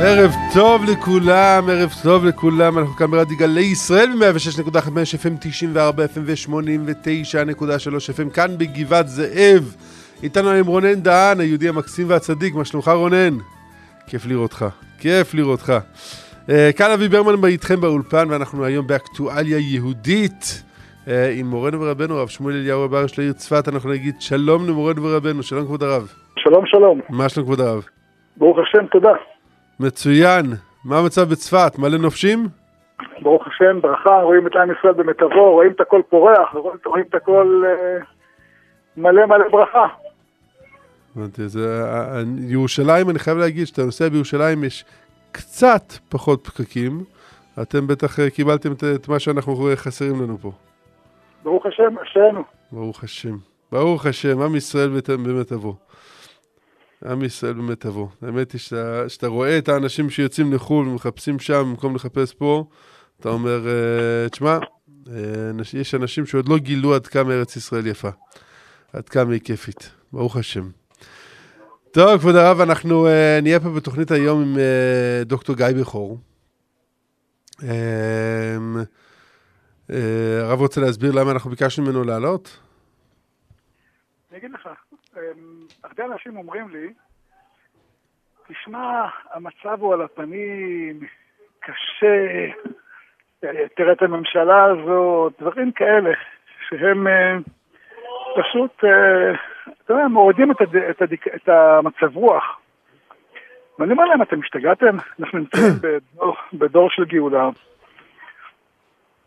ערב טוב לכולם, ערב טוב לכולם, אנחנו כאן ברדיו גלי ישראל ב-106.5 FM, 94 FM ו-89.3 FM, כאן בגבעת זאב. איתנו עם רונן דהן, היהודי המקסים והצדיק, מה שלומך רונן? כיף לראותך, כיף לראותך. אה, כאן אבי ברמן איתכם באולפן, ואנחנו היום באקטואליה יהודית. אה, עם מורנו ורבנו, הרב שמואל אליהו הבר של העיר צפת, אנחנו נגיד שלום למורנו ורבנו, שלום כבוד הרב. שלום שלום. מה שלום כבוד הרב? ברוך השם, תודה. מצוין. מה המצב בצפת? מלא נופשים? ברוך השם, ברכה, רואים את עם ישראל במיטבו, רואים את הכל פורח, רואים את הכל אה, מלא מלא ברכה. הבנתי, זה, ירושלים, אני חייב להגיד שאתה נוסע בירושלים, יש קצת פחות פקקים. אתם בטח אה, קיבלתם את, את מה שאנחנו חסרים לנו פה. ברוך השם, אשרינו. ברוך השם. ברוך השם, עם ישראל באמת אבוא. עם ישראל באמת תבוא. האמת היא שאתה, שאתה רואה את האנשים שיוצאים לחו"ל ומחפשים שם במקום לחפש פה, אתה אומר, uh, תשמע, uh, יש אנשים שעוד לא גילו עד כמה ארץ ישראל יפה. עד כמה היא כיפית. ברוך השם. טוב, כבוד הרב, אנחנו uh, נהיה פה בתוכנית היום עם uh, דוקטור גיא בכור. Uh, uh, הרב רוצה להסביר למה אנחנו ביקשנו ממנו לעלות? אני אגיד לך, הרבה אנשים אומרים לי, תשמע, המצב הוא על הפנים, קשה, תראה את הממשלה הזאת, דברים כאלה, שהם אה, פשוט, אה, אתה יודע, מורידים את, הד... את, הד... את המצב רוח. ואני אומר להם, אתם השתגעתם? אנחנו נמצאים בדור, בדור של גאולה.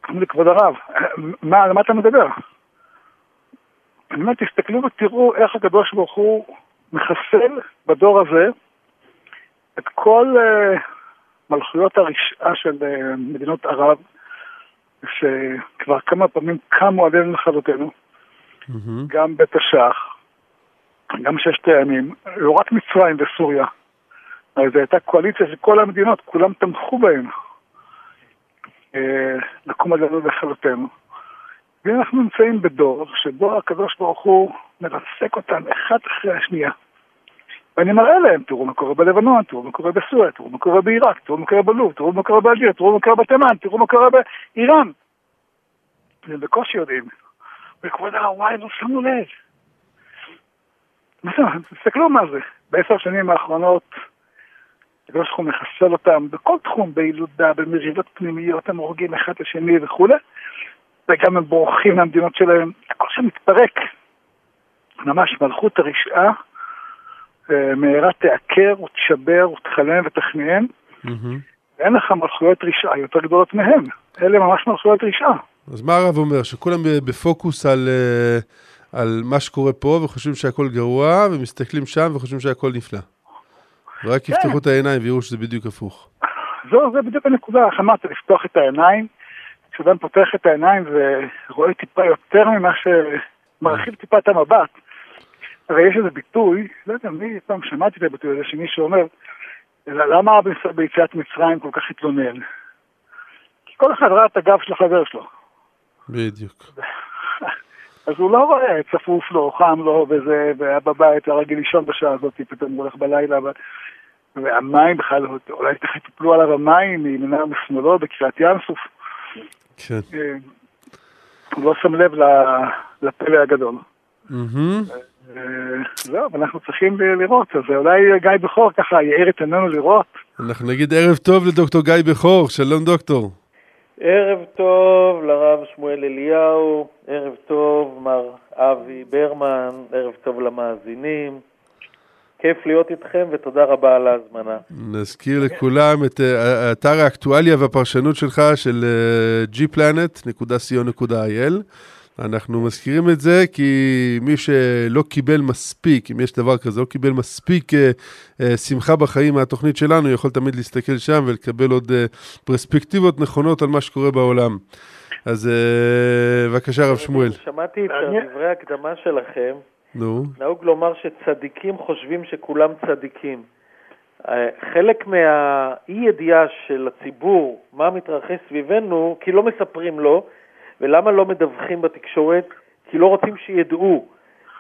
אמרו לי, כבוד הרב, מה, על מה אתה מדבר? אני אומר, תסתכלו ותראו איך הקדוש ברוך הוא מחסל בדור הזה את כל uh, מלכויות הרשעה של uh, מדינות ערב, שכבר כמה פעמים קמו עלינו לכלותנו, mm-hmm. גם בתש"ח, גם ששת הימים, לא רק מצרים וסוריה. זו הייתה קואליציה של כל המדינות, כולם תמכו בהם uh, לקום עלינו לכלותנו. ואנחנו נמצאים בדור שבו הקדוש ברוך הוא מרסק אותם אחד אחרי השנייה. ואני מראה להם, תראו מה קורה בלבנון, תראו מה קורה בסוריה, תראו מה קורה בעיראק, תראו מה קורה בלוב, תראו מה קורה באלג'יר, תראו מה קורה בתימן, תראו מה קורה באיראן. והם בקושי יודעים. וכבוד הרב, וואי, לא שמנו לב. תסתכלו מה זה. בעשר שנים האחרונות, הקדוש ברוך הוא מחסל אותם בכל תחום, בילודה, במריבות פנימיות, הם הורגים אחד את השני וכולי. וגם הם בורחים מהמדינות שלהם, הכל שם מתפרק. ממש מלכות הרשעה אה, מהרה תעקר ותשבר ותכלם ותכניעם. אין לך מלכויות רשעה יותר גדולות מהם. אלה ממש מלכויות רשעה. אז מה הרב אומר? שכולם בפוקוס על, אה, על מה שקורה פה וחושבים שהכל גרוע, ומסתכלים שם וחושבים שהכל נפלא. ורק כן. יפתחו את העיניים ויראו שזה בדיוק הפוך. זו, זה בדיוק הנקודה, איך אמרת, לפתוח את העיניים. כשאדם פותח את העיניים ורואה טיפה יותר ממה שמרחיב טיפה את המבט, הרי יש איזה ביטוי, לא יודע, מי פעם שמעתי את הביטוי הזה, שמישהו אומר, למה ביציאת מצרים כל כך התלונן? כי כל אחד ראה את הגב של החבר שלו. בדיוק. אז הוא לא רואה, צפוף לו, חם לו, וזה, והיה בבית, היה רגיל לישון בשעה הזאת, פתאום הוא הולך בלילה, והמים בכלל, אולי ככה טיפלו עליו המים מימינה משמאלו בקריאת ים סוף. כן. הוא לא שם לב לפלא הגדול. אה, זהו, אנחנו צריכים לראות, אז אולי גיא בכור ככה יאיר את עינינו לראות. אנחנו נגיד ערב טוב לדוקטור גיא בכור, שלום דוקטור. ערב טוב לרב שמואל אליהו, ערב טוב מר אבי ברמן, ערב טוב למאזינים. כיף להיות איתכם ותודה רבה על ההזמנה. נזכיר לכולם את אה, אתר האקטואליה והפרשנות שלך של gplanet.co.il. אנחנו מזכירים את זה כי מי שלא קיבל מספיק, אם יש דבר כזה, לא קיבל מספיק uh, uh, שמחה בחיים מהתוכנית שלנו, יכול תמיד להסתכל שם ולקבל עוד uh, פרספקטיבות נכונות על מה שקורה בעולם. אז בבקשה, הרב שמואל. שמעתי את דברי ההקדמה שלכם. נו. נהוג לומר שצדיקים חושבים שכולם צדיקים. חלק מהאי-ידיעה של הציבור, מה מתרחש סביבנו, כי לא מספרים לו, ולמה לא מדווחים בתקשורת? כי לא רוצים שידעו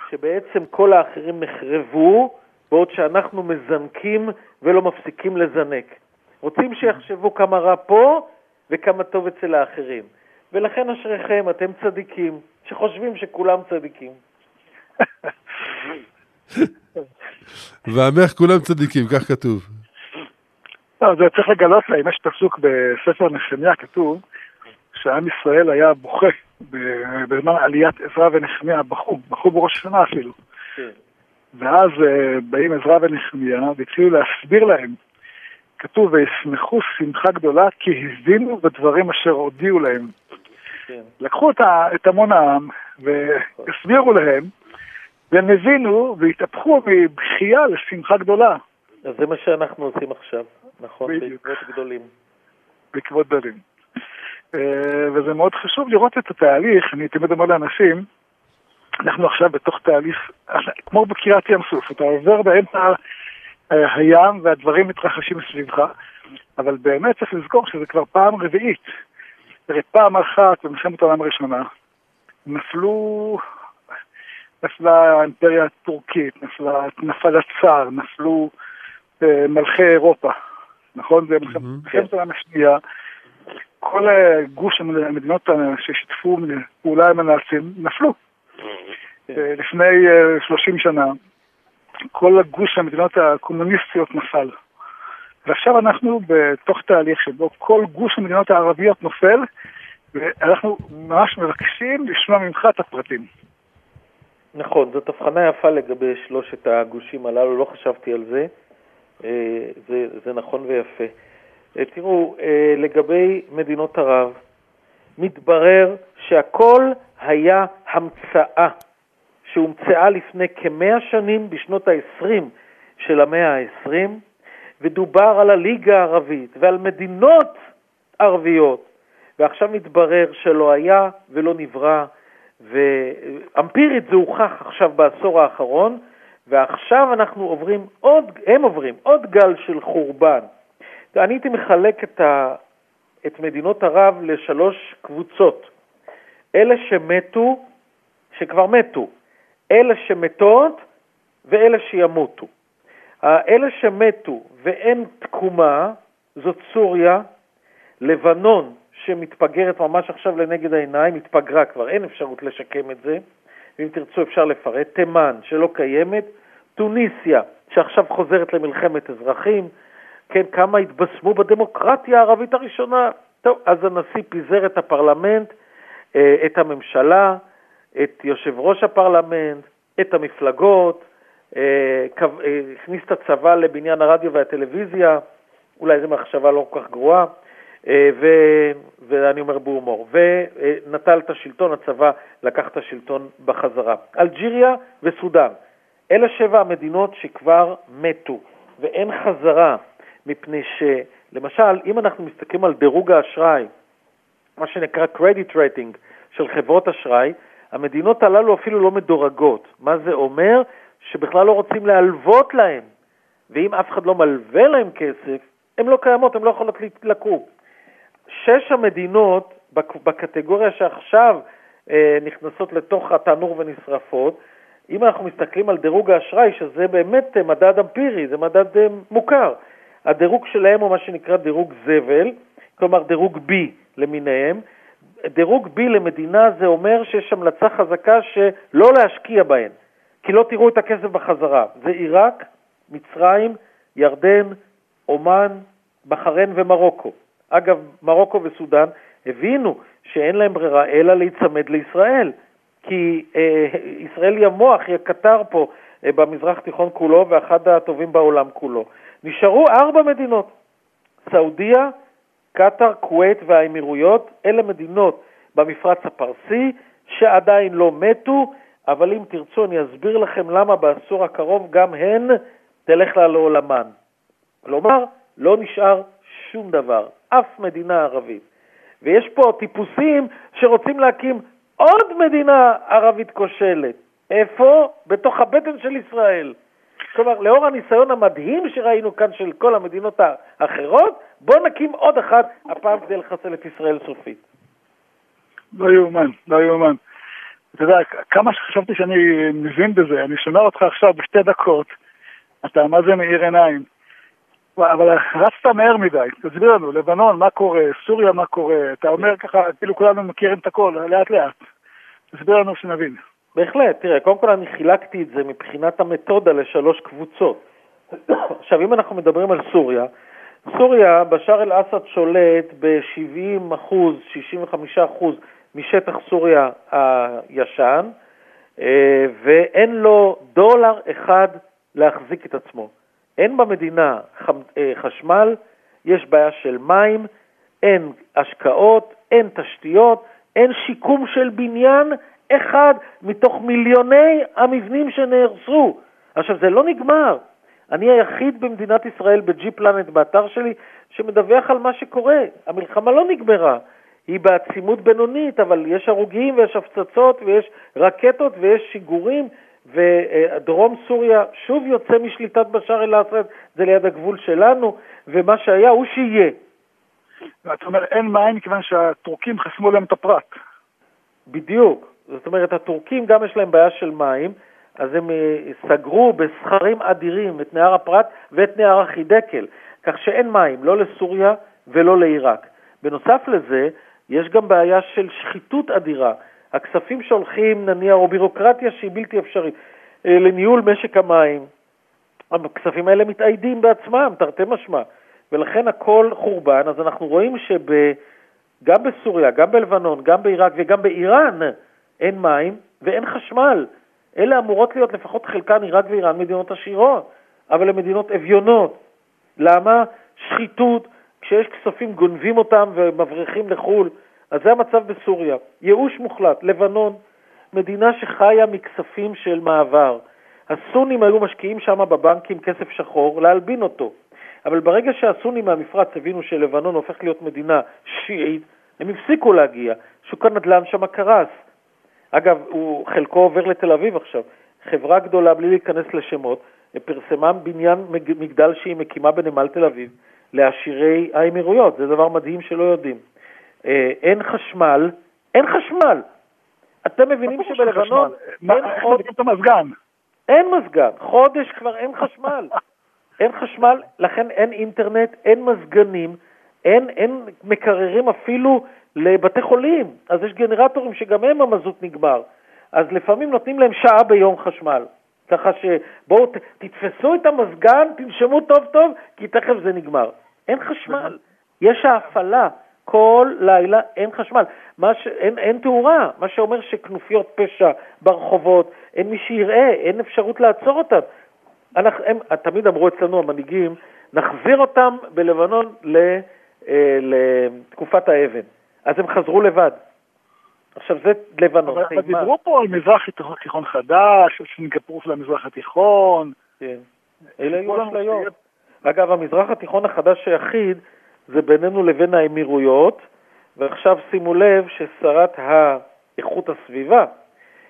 שבעצם כל האחרים נחרבו בעוד שאנחנו מזנקים ולא מפסיקים לזנק. רוצים שיחשבו כמה רע פה וכמה טוב אצל האחרים. ולכן אשריכם, אתם צדיקים, שחושבים שכולם צדיקים. ועמך כולם צדיקים, כך כתוב. לא, זה צריך לגלות להם, יש פסוק בספר נחמיה, כתוב שעם ישראל היה בוכה בזמן עליית עזרא ונחמיה, בכו, בכו בראש השנה אפילו. ואז אה, באים עזרא ונחמיה והתחילו להסביר להם. כתוב, וישמחו שמחה גדולה כי הזינו בדברים אשר הודיעו להם. כן. לקחו את המון העם והסבירו להם, והם הבינו והתהפכו מבכייה לשמחה גדולה. אז זה מה שאנחנו עושים עכשיו, נכון? בעקבות גדולים. בעקבות גדולים. אה, וזה מאוד חשוב לראות את התהליך, אני תמיד אומר לאנשים, אנחנו עכשיו בתוך תהליך, כמו בקריאת ים סוף, אתה עובר באמצע אה, הים והדברים מתרחשים מסביבך, אבל באמת צריך לזכור שזה כבר פעם רביעית. פעם אחת במלחמת העולם הראשונה נפלו, נפלה האימפריה הטורקית, נפלה, נפל הצאר, נפלו אה, מלכי אירופה, נכון? זה מלחמת העולם השנייה. כל גוש המדינות ששיתפו פעולה עם הנאצים נפלו. כן. אה, לפני 30 אה, שנה, כל הגוש המדינות הקומוניסטיות נפל. ועכשיו אנחנו בתוך תהליך שבו כל גוש המדינות הערביות נופל, ואנחנו ממש מבקשים לשמוע ממך את הפרטים. נכון, זאת הבחנה יפה לגבי שלושת הגושים הללו, לא חשבתי על זה. אה, זה, זה נכון ויפה. תראו, לגבי מדינות ערב, מתברר שהכל היה המצאה. שהומצאה לפני כמאה שנים, בשנות ה-20 של המאה ה-20, ודובר על הליגה הערבית ועל מדינות ערביות, ועכשיו מתברר שלא היה ולא נברא, ואמפירית זה הוכח עכשיו בעשור האחרון, ועכשיו אנחנו עוברים עוד, הם עוברים עוד גל של חורבן. אני הייתי מחלק את, ה, את מדינות ערב לשלוש קבוצות. אלה שמתו, שכבר מתו, אלה שמתות ואלה שימותו. אלה שמתו ואין תקומה, זאת סוריה, לבנון שמתפגרת ממש עכשיו לנגד העיניים, התפגרה כבר, אין אפשרות לשקם את זה, ואם תרצו אפשר לפרט, תימן שלא קיימת, טוניסיה שעכשיו חוזרת למלחמת אזרחים, כן, כמה התבשמו בדמוקרטיה הערבית הראשונה. טוב, אז הנשיא פיזר את הפרלמנט, אה, את הממשלה, את יושב ראש הפרלמנט, את המפלגות, אה, אה, הכניס את הצבא לבניין הרדיו והטלוויזיה, אולי זו מחשבה לא כל כך גרועה, ו, ואני אומר בהומור, ונטל את השלטון, הצבא לקח את השלטון בחזרה. אלג'יריה וסודאן, אלה שבע המדינות שכבר מתו, ואין חזרה, מפני שלמשל, אם אנחנו מסתכלים על דירוג האשראי, מה שנקרא credit rating של חברות אשראי, המדינות הללו אפילו לא מדורגות. מה זה אומר? שבכלל לא רוצים להלוות להן. ואם אף אחד לא מלווה להן כסף, הן לא קיימות, הן לא יכולות לקום. שש המדינות בקטגוריה שעכשיו אה, נכנסות לתוך התנור ונשרפות, אם אנחנו מסתכלים על דירוג האשראי, שזה באמת אה, מדד אמפירי, זה מדד אה, מוכר, הדירוג שלהם הוא מה שנקרא דירוג זבל, כלומר דירוג B למיניהם, דירוג B למדינה זה אומר שיש המלצה חזקה שלא להשקיע בהן, כי לא תראו את הכסף בחזרה. זה עיראק, מצרים, ירדן, אומן, בחריין ומרוקו. אגב, מרוקו וסודאן הבינו שאין להם ברירה אלא להיצמד לישראל, כי אה, ישראל היא המוח, היא הקטר פה אה, במזרח התיכון כולו ואחד הטובים בעולם כולו. נשארו ארבע מדינות, סעודיה, קטאר, כווית והאמירויות, אלה מדינות במפרץ הפרסי שעדיין לא מתו, אבל אם תרצו אני אסביר לכם למה בעשור הקרוב גם הן תלכנה לעולמן. כלומר, לא נשאר שום דבר, אף מדינה ערבית. ויש פה טיפוסים שרוצים להקים עוד מדינה ערבית כושלת. איפה? בתוך הבטן של ישראל. כלומר, לאור הניסיון המדהים שראינו כאן של כל המדינות האחרות, בואו נקים עוד אחת, הפעם כדי לחסל את ישראל סופית. לא יאומן, לא יאומן. אתה יודע, כמה שחשבתי שאני מבין בזה, אני שומע אותך עכשיו בשתי דקות, אתה מה זה מאיר עיניים. אבל רצת מהר מדי, תסביר לנו, לבנון, מה קורה, סוריה, מה קורה, אתה אומר ככה, כאילו כולנו מכירים את הכל, לאט לאט. תסביר לנו שנבין. בהחלט, תראה, קודם כל אני חילקתי את זה מבחינת המתודה לשלוש קבוצות. עכשיו, אם אנחנו מדברים על סוריה, סוריה, בשאר אל-אסד שולט ב-70 אחוז, 65 אחוז משטח סוריה הישן, אה, ואין לו דולר אחד להחזיק את עצמו. אין במדינה אה, חשמל, יש בעיה של מים, אין השקעות, אין תשתיות, אין שיקום של בניין אחד מתוך מיליוני המבנים שנהרסו. עכשיו, זה לא נגמר. אני היחיד במדינת ישראל בג'י פלנט באתר שלי שמדווח על מה שקורה. המלחמה לא נגמרה. היא בעצימות בינונית, אבל יש הרוגים ויש הפצצות ויש רקטות ויש שיגורים ודרום סוריה שוב יוצא משליטת בשאר אל-אסד, זה ליד הגבול שלנו, ומה שהיה הוא שיהיה. ואתה אומר אין מים מכיוון שהטורקים חסמו להם את הפרט. בדיוק. זאת אומרת, הטורקים גם יש להם בעיה של מים, אז הם אה, סגרו בסכרים אדירים את נהר הפרת ואת נהר החידקל, כך שאין מים, לא לסוריה ולא לעיראק. בנוסף לזה, יש גם בעיה של שחיתות אדירה. הכספים שהולכים, נניח, או בירוקרטיה שהיא בלתי אפשרית, אה, לניהול משק המים, הכספים האלה מתאיידים בעצמם, תרתי משמע, ולכן הכל חורבן. אז אנחנו רואים שגם בסוריה, גם בלבנון, גם בעיראק וגם באיראן אין מים ואין חשמל. אלה אמורות להיות לפחות חלקן עיראק ואיראן מדינות עשירות, אבל הן מדינות אביונות. למה? שחיתות, כשיש כספים גונבים אותם ומבריחים לחו"ל. אז זה המצב בסוריה. ייאוש מוחלט. לבנון, מדינה שחיה מכספים של מעבר. הסונים היו משקיעים שם בבנקים כסף שחור להלבין אותו. אבל ברגע שהסונים מהמפרץ הבינו שלבנון הופך להיות מדינה שיעית, הם הפסיקו להגיע. שוק הנדל"ן שם קרס. אגב, הוא, חלקו עובר לתל אביב עכשיו. חברה גדולה, בלי להיכנס לשמות, פרסמה בניין מגדל שהיא מקימה בנמל תל אביב לעשירי האמירויות. זה דבר מדהים שלא יודעים. אה, אין חשמל, אין חשמל. אתם מבינים שבלבנון אין חודש... אין מזגן, חודש כבר אין חשמל. אין חשמל, לכן אין אינטרנט, אין מזגנים, אין, אין מקררים אפילו לבתי חולים. אז יש גנרטורים שגם הם המזוט נגמר. אז לפעמים נותנים להם שעה ביום חשמל. ככה שבואו תתפסו את המזגן, תנשמו טוב טוב, כי תכף זה נגמר. אין חשמל, יש ההפעלה. כל לילה אין חשמל, ש... אין, אין תאורה, מה שאומר שכנופיות פשע ברחובות, אין מי שיראה, אין אפשרות לעצור אותם. אנחנו, הם, תמיד אמרו אצלנו המנהיגים, נחזיר אותם בלבנון ל, אה, לתקופת האבן. אז הם חזרו לבד. עכשיו זה לבנון. אבל דיברו פה על מזרח תיכון חדש, סינגפור של המזרח התיכון. כן, אלה היו אשליות. אגב, המזרח התיכון החדש היחיד זה בינינו לבין האמירויות, ועכשיו שימו לב ששרת האיכות הסביבה,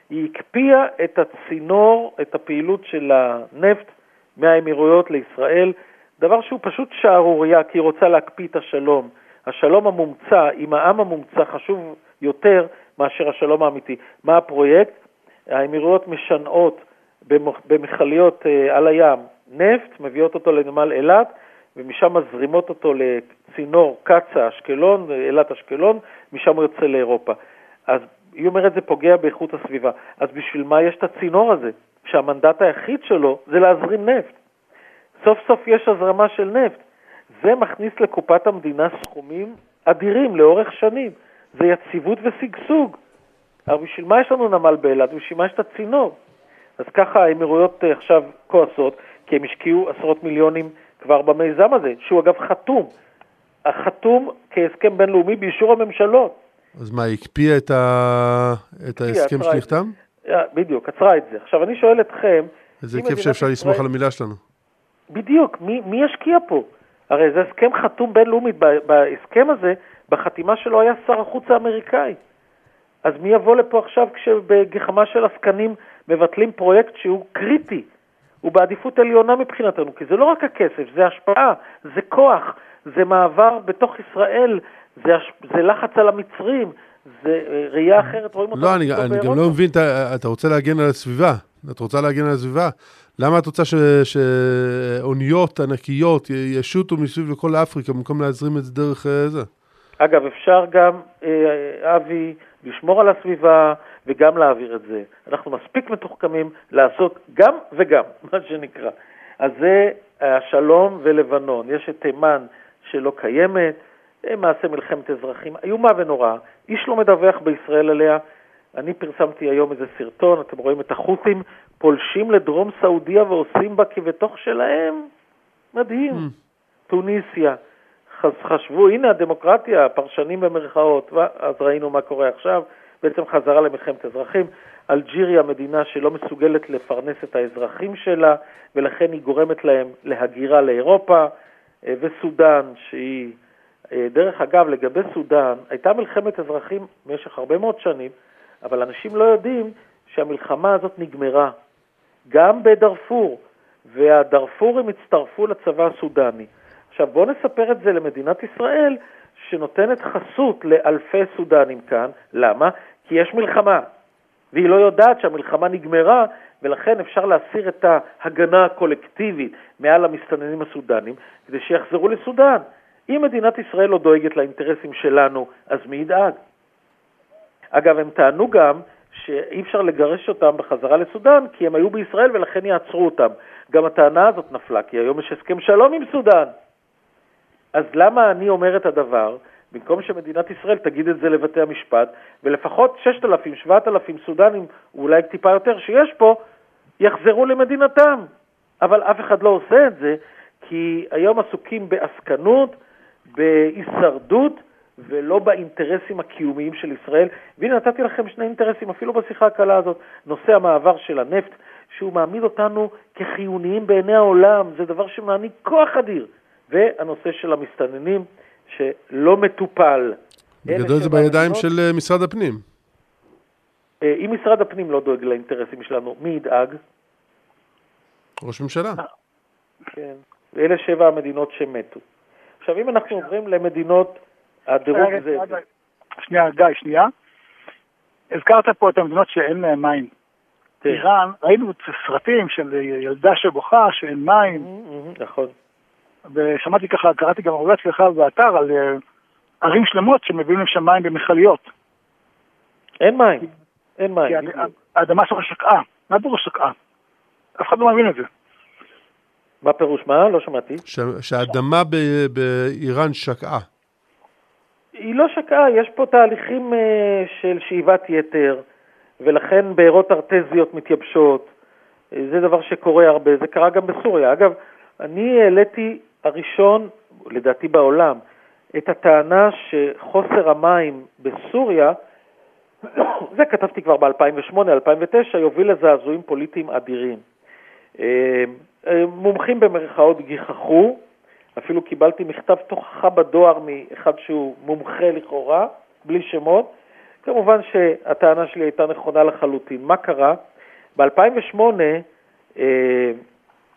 היא הקפיאה את הצינור, את הפעילות של הנפט מהאמירויות לישראל, דבר שהוא פשוט שערורייה, כי היא רוצה להקפיא את השלום. השלום המומצא עם העם המומצא חשוב יותר מאשר השלום האמיתי. מה הפרויקט? האמירויות משנעות במכליות אה, על הים נפט, מביאות אותו לנמל אילת, ומשם מזרימות אותו לצינור קצה אשקלון, אילת אשקלון, משם הוא יוצא לאירופה. אז היא אומרת זה פוגע באיכות הסביבה. אז בשביל מה יש את הצינור הזה? שהמנדט היחיד שלו זה להזרים נפט. סוף סוף יש הזרמה של נפט. זה מכניס לקופת המדינה סכומים אדירים לאורך שנים. זה יציבות ושגשוג. אבל בשביל מה יש לנו נמל באילת? בשביל מה יש את הצינור? אז ככה האמירויות אה, עכשיו כועסות, כי הם השקיעו עשרות מיליונים כבר במיזם הזה, שהוא אגב חתום. החתום כהסכם בינלאומי באישור הממשלות. אז מה, הקפיאה את, ה... את ההסכם שנחתם? אה, בדיוק, עצרה את זה. עכשיו, אני שואל אתכם... איזה כיף שאפשר ישראל... לסמוך על המילה שלנו. בדיוק, מי, מי ישקיע פה? הרי זה הסכם חתום בינלאומית. בהסכם הזה, בחתימה שלו היה שר החוץ האמריקאי. אז מי יבוא לפה עכשיו כשבגחמה של עסקנים מבטלים פרויקט שהוא קריטי? הוא בעדיפות עליונה מבחינתנו, כי זה לא רק הכסף, זה השפעה, זה כוח, זה מעבר בתוך ישראל, זה. זה לחץ על המצרים, זה אה, ראייה אחרת, רואים אותה. לא, אני, אני גם לא מבין, אתה, אתה רוצה להגן על הסביבה, אתה רוצה להגן על הסביבה, למה את רוצה שאוניות ענקיות ישוטו מסביב לכל אפריקה במקום להזרים את זה דרך זה? אגב, אפשר גם, אבי, לשמור על הסביבה וגם להעביר את זה. אנחנו מספיק מתוחכמים לעשות גם וגם, מה שנקרא. אז זה השלום ולבנון. יש את תימן שלא קיימת, מעשה מלחמת אזרחים, איומה ונוראה. איש לא מדווח בישראל עליה. אני פרסמתי היום איזה סרטון, אתם רואים את החות'ים פולשים לדרום סעודיה ועושים בה כבתוך שלהם. מדהים. Mm. טוניסיה. חשבו, הנה הדמוקרטיה, הפרשנים במרכאות, אז ראינו מה קורה עכשיו, בעצם חזרה למלחמת אזרחים. אלג'יריה, מדינה שלא מסוגלת לפרנס את האזרחים שלה, ולכן היא גורמת להם להגירה לאירופה, אה, וסודאן, שהיא, אה, דרך אגב, לגבי סודאן, הייתה מלחמת אזרחים במשך הרבה מאוד שנים, אבל אנשים לא יודעים שהמלחמה הזאת נגמרה. גם בדארפור, והדארפורים הצטרפו לצבא הסודני. עכשיו בואו נספר את זה למדינת ישראל, שנותנת חסות לאלפי סודנים כאן. למה? כי יש מלחמה, והיא לא יודעת שהמלחמה נגמרה, ולכן אפשר להסיר את ההגנה הקולקטיבית מעל המסתננים הסודנים, כדי שיחזרו לסודן. אם מדינת ישראל לא דואגת לאינטרסים שלנו, אז מי ידאג? אגב, הם טענו גם שאי אפשר לגרש אותם בחזרה לסודאן, כי הם היו בישראל ולכן יעצרו אותם. גם הטענה הזאת נפלה, כי היום יש הסכם שלום עם סודאן. אז למה אני אומר את הדבר, במקום שמדינת ישראל תגיד את זה לבתי המשפט, ולפחות 6,000, 7,000 סודנים, אולי טיפה יותר שיש פה, יחזרו למדינתם. אבל אף אחד לא עושה את זה, כי היום עסוקים בעסקנות, בהישרדות, ולא באינטרסים הקיומיים של ישראל. והנה נתתי לכם שני אינטרסים, אפילו בשיחה הקלה הזאת. נושא המעבר של הנפט, שהוא מעמיד אותנו כחיוניים בעיני העולם, זה דבר שמעניק כוח אדיר. והנושא של המסתננים, שלא מטופל. בגדול זה בידיים של אה, משרד הפנים. אה, אם משרד הפנים לא דואג לאינטרסים שלנו, מי ידאג? ראש ממשלה. כן, ואלה שבע המדינות שמתו. עכשיו, אם אנחנו עוברים למדינות הדירוג זה... שנייה, גיא, שנייה. הזכרת פה את המדינות שאין להן מים. כן. איראן, ראינו סרטים של ילדה שבוכה שאין מים. Mm-hmm, נכון. ושמעתי ככה, קראתי גם הרבה אצלך באתר על אה, ערים שלמות שמביאים לשם מים במכליות. אין מים, אין מים. האדמה שלך שקעה. מה פירוש שקעה? אף אחד לא מבין את זה. מה פירוש מה? לא שמעתי. שהאדמה באיראן שקעה. היא לא שקעה, יש פה תהליכים אה, של שאיבת יתר, ולכן בארות ארטזיות מתייבשות. אה, זה דבר שקורה הרבה, זה קרה גם בסוריה. אגב, אני העליתי הראשון, לדעתי בעולם, את הטענה שחוסר המים בסוריה, זה כתבתי כבר ב-2008-2009, יוביל לזעזועים פוליטיים אדירים. אה, מומחים במרכאות גיחכו, אפילו קיבלתי מכתב תוכחה בדואר מאחד שהוא מומחה לכאורה, בלי שמות. כמובן שהטענה שלי הייתה נכונה לחלוטין. מה קרה? ב-2008,